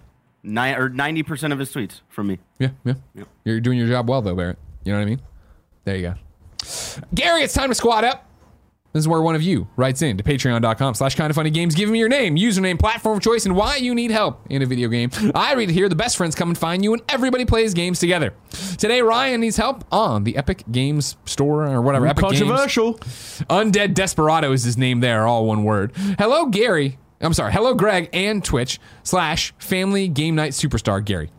nine or ninety percent of his tweets from me. Yeah, yeah. Yep. You're doing your job well, though, Barrett. You know what I mean? There you go. Gary, it's time to squat up. This is where one of you writes in to patreon.com slash kind of funny games. Give me your name, username, platform of choice, and why you need help in a video game. I read it here. The best friends come and find you, and everybody plays games together. Today, Ryan needs help on the Epic Games Store or whatever. Epic Games. Controversial. Undead Desperado is his name there, all one word. Hello, Gary. I'm sorry. Hello, Greg and Twitch slash Family Game Night Superstar Gary.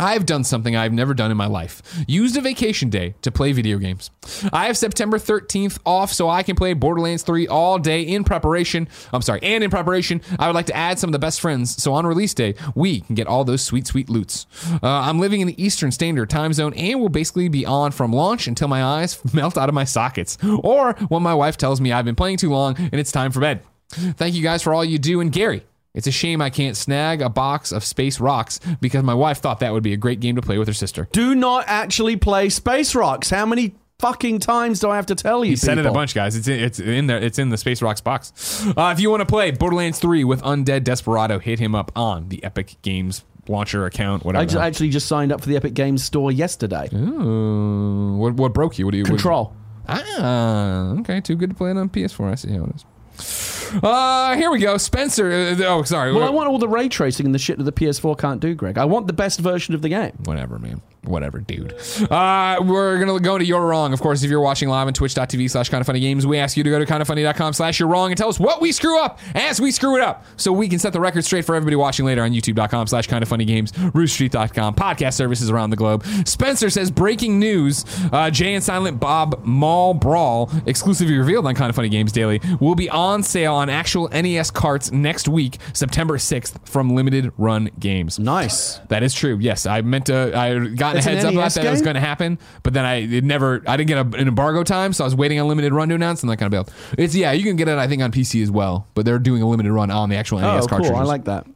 I've done something I've never done in my life. Used a vacation day to play video games. I have September 13th off so I can play Borderlands 3 all day in preparation. I'm sorry, and in preparation, I would like to add some of the best friends so on release day, we can get all those sweet, sweet loots. Uh, I'm living in the Eastern Standard Time Zone and will basically be on from launch until my eyes *laughs* melt out of my sockets or when my wife tells me I've been playing too long and it's time for bed. Thank you guys for all you do. And Gary, it's a shame I can't snag a box of Space Rocks because my wife thought that would be a great game to play with her sister. Do not actually play Space Rocks. How many fucking times do I have to tell you? He said it a people? bunch, guys. It's in, it's in there. It's in the Space Rocks box. Uh, if you want to play Borderlands 3 with Undead Desperado, hit him up on the Epic Games launcher account. Whatever. I just, actually just signed up for the Epic Games Store yesterday. Ooh, what what broke you? What do you what- Control. Ah, okay. Too good to play it on PS4. I see how it is. Uh, here we go. Spencer. Uh, oh, sorry. Well, I want all the ray tracing and the shit that the PS4 can't do, Greg. I want the best version of the game. whatever, man. Whatever, dude. Uh, we're gonna go into You're Wrong. Of course, if you're watching live on twitch.tv slash kind of funny games, we ask you to go to kindoffunny.com slash you're wrong and tell us what we screw up as we screw it up. So we can set the record straight for everybody watching later on youtube.com slash kind of funny games, roosterteeth.com, podcast services around the globe. Spencer says breaking news, uh, Jay and Silent Bob Mall Brawl, exclusively revealed on Kind of Funny Games Daily, will be on sale on actual NES carts next week, September 6th, from Limited Run Games. Nice. That is true. Yes, I meant to. I got a It's an heads up about NES that it was game? going to happen, but then I it never. I didn't get a, an embargo time, so I was waiting on limited run to announce, and that kind of bailed. It's yeah, you can get it. I think on PC as well, but they're doing a limited run on the actual NES Oh, cartridges. cool. I like that.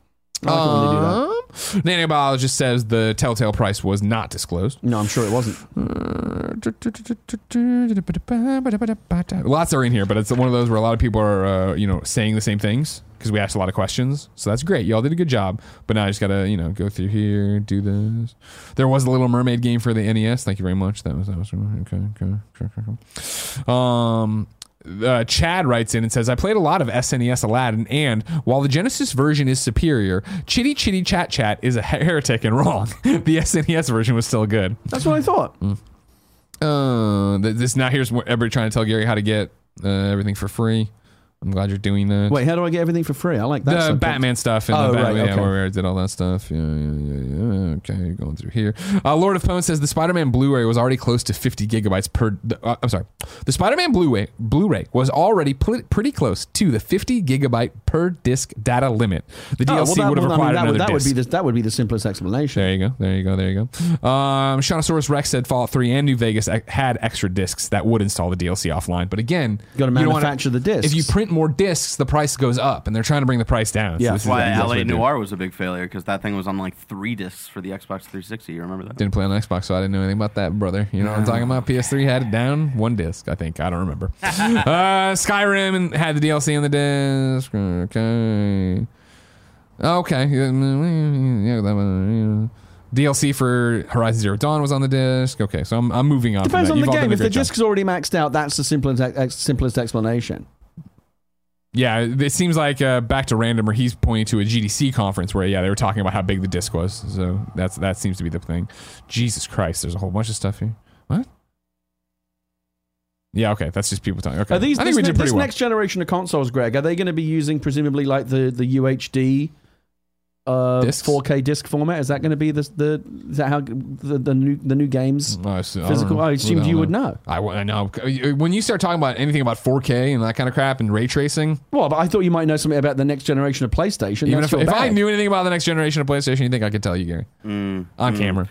I like it when they do that. Uh, Nanobiologist says the telltale price was not disclosed. No, I'm sure it wasn't. Lots are in here, but it's one of those where a lot of people are, uh, you know, saying the same things because we asked a lot of questions. So that's great. Y'all did a good job. But now I just gotta, you know, go through here, do this. There was a Little Mermaid game for the NES. Thank you very much. That was that was. Okay. okay, okay, okay. Um. Uh, Chad writes in and says, I played a lot of SNES Aladdin, and while the Genesis version is superior, Chitty Chitty Chat Chat is a *laughs* heretic and wrong. the SNES version was still good. That's what I thought. Uh, this now here's what everybody trying to tell Gary how to get uh, everything for free. I'm glad you're doing that. Wait, how do I get everything for free? I like that. the subject. Batman stuff and Oh, the right, Batman, yeah, okay. where I did all that stuff. Yeah, yeah, yeah, yeah. Okay, going through here. Uh, Lord of Pwn says the Spider-Man Blu-ray was already close to 50 gigabytes per. Uh, I'm sorry, the Spider-Man Blu-ray Blu-ray was already pl- pretty close to the 50 gigabyte per disc data limit. The Oh, DLC well, that, would have well, I mean, required that, would, another that would disc. be the, that would be the simplest explanation. There you go. There you go. There you go. Um, Shaunosaurus Rex said Fallout 3 and New Vegas had extra discs that would install the DLC offline. But again, you don't wanna- manufacture the disc. If you print more discs, the price goes up, and they're trying to bring the price down. Yeah. this is- Why that's what LA they. Noir was a big failure because that thing was on like three discs for the Xbox 360. You remember that? Didn't play on Xbox, so I didn't know anything about that, brother. You know what I'm talking about? PS3 had it down one disc, I think. I don't remember. *laughs* uh, Skyrim and had the DLC on the disc. Okay. Okay. Yeah, that one. DLC for Horizon Zero Dawn was on the disc. Okay, so I'm, I'm moving on. from Depends that. on You've the game. If the disc is already maxed out, that's the simplest ex- simplest explanation. Yeah, it seems like uh, back to random, where he's pointing to a GDC conference where yeah they were talking about how big the disc was. So that's that seems to be the thing. Jesus Christ, there's a whole bunch of stuff here. What? Yeah, okay, that's just people talking. Okay, Are these I this, we did pretty this well. next generation of consoles, Greg? Are they going to be using presumably like the the UHD uh, Discs? 4K disc format? Is that going to be the the is that how the, the new the new games Oh, I see- physical? know. I Who assumed you hell would knows? know. I know. When you start talking about anything about 4K and that kind of crap and ray tracing, Well, but I thought you might know something about the next generation of PlayStation. even That's if, if I knew anything about the next generation of PlayStation, you think I could tell you, Gary, Mm, on camera?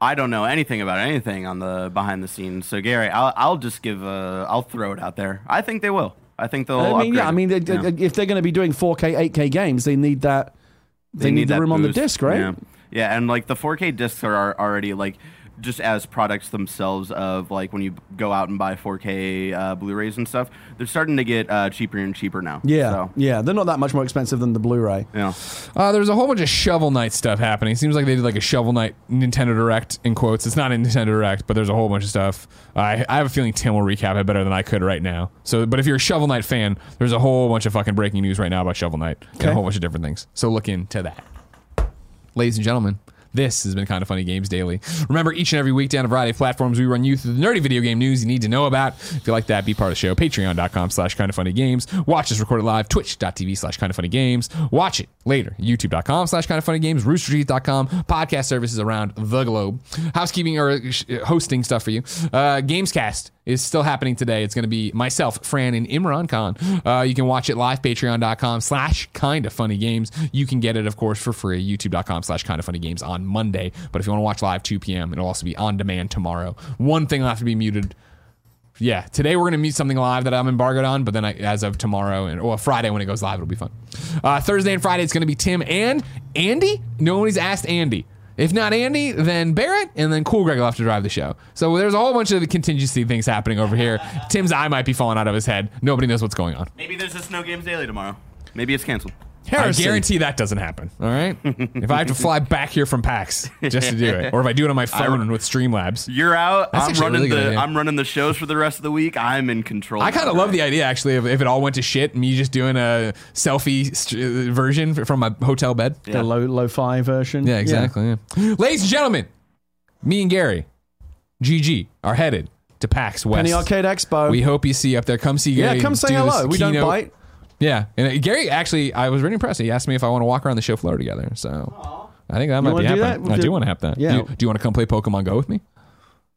I don't know anything about anything on the behind the scenes. So Gary, I'll, I'll just give a, I'll throw it out there. I think they will. I think they'll. I mean, yeah, I mean, they- Yeah. if they're going to be doing 4K, 8K games, they need that. They, need, the that room on the boost. disc, right? Yeah. yeah, and like the 4K discs are already like just as products themselves of like when you go out and buy 4K uh, Blu-rays and stuff, they're starting to get uh, cheaper and cheaper now. Yeah, So, yeah, they're not that much more expensive than the Blu-ray. yeah. Uh, there's a whole bunch of Shovel Knight stuff happening. Seems like they did like a Shovel Knight Nintendo Direct in quotes. It's not a Nintendo Direct, but there's a whole bunch of stuff. I, I have a feeling Tim will recap it better than I could right now. So, but if you're a Shovel Knight fan, there's a whole bunch of fucking breaking news right now about Shovel Knight and Okay. a whole bunch of different things. So look into that, ladies and gentlemen. This has been Kind of Funny Games Daily. Remember, each and every week down a variety of platforms, we run you through the nerdy video game news you need to know about. If you like that, be part of the show. Patreon.com slash kind of funny games. Watch us recorded live, twitch.tv slash kind of funny games. Watch it later, youtube.com slash kind of funny games, roosterteeth.com, podcast services around the globe. Housekeeping or uh, hosting stuff for you. Uh, Gamescast is still happening today. It's going to be myself, Fran, and Imran Khan. Uh, you can watch it live, patreon.com slash kind of funny games. You can get it, of course, for free, youtube.com slash kind of funny games on Monday. But if you want to watch live 2 p.m., it'll also be on demand tomorrow. One thing will have to be muted. Yeah, today we're going to mute something live that I'm embargoed on, but then I, as of tomorrow and or Friday when it goes live, it'll be fun. Uh, Thursday and Friday, it's going to be Tim and Andy. Nobody's asked Andy. If not Andy, then Barrett, and then Cool Greg will have to drive the show. So there's a whole bunch of contingency things happening over here. Tim's eye might be falling out of his head. Nobody knows what's going on. Maybe there's a Snow games daily tomorrow. Maybe it's canceled. Harrison. I guarantee that doesn't happen. All right. *laughs* if I have to fly back here from PAX just to do it, or if I do it on my phone with Streamlabs, You're out. That's I'm running really the idea. I'm running the shows for the rest of the week. I'm in control. I kind of love the idea actually of if it all went to shit, me just doing a selfie st- uh, version from my hotel bed. The low lo-fi version. Yeah, exactly. Yeah. Ladies and gentlemen, me and Gary, GG, are headed to PAX West. Penny Arcade Expo. We hope you see you up there. Come see Gary. yeah, come say do this hello. We don't bite. Yeah, and uh, Gary actually, I was really impressed. He asked me if I want to walk around the show floor together. So I think that might be do happening. that? I do Do- want to have that. Yeah. Do you, do you want to come play Pokemon Go with me?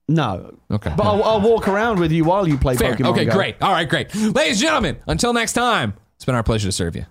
No. Okay. But I'll, I'll walk around with you while you play Fair. Pokemon okay, Go. great. All right, great. Ladies and gentlemen, until next time, it's been our pleasure to serve you.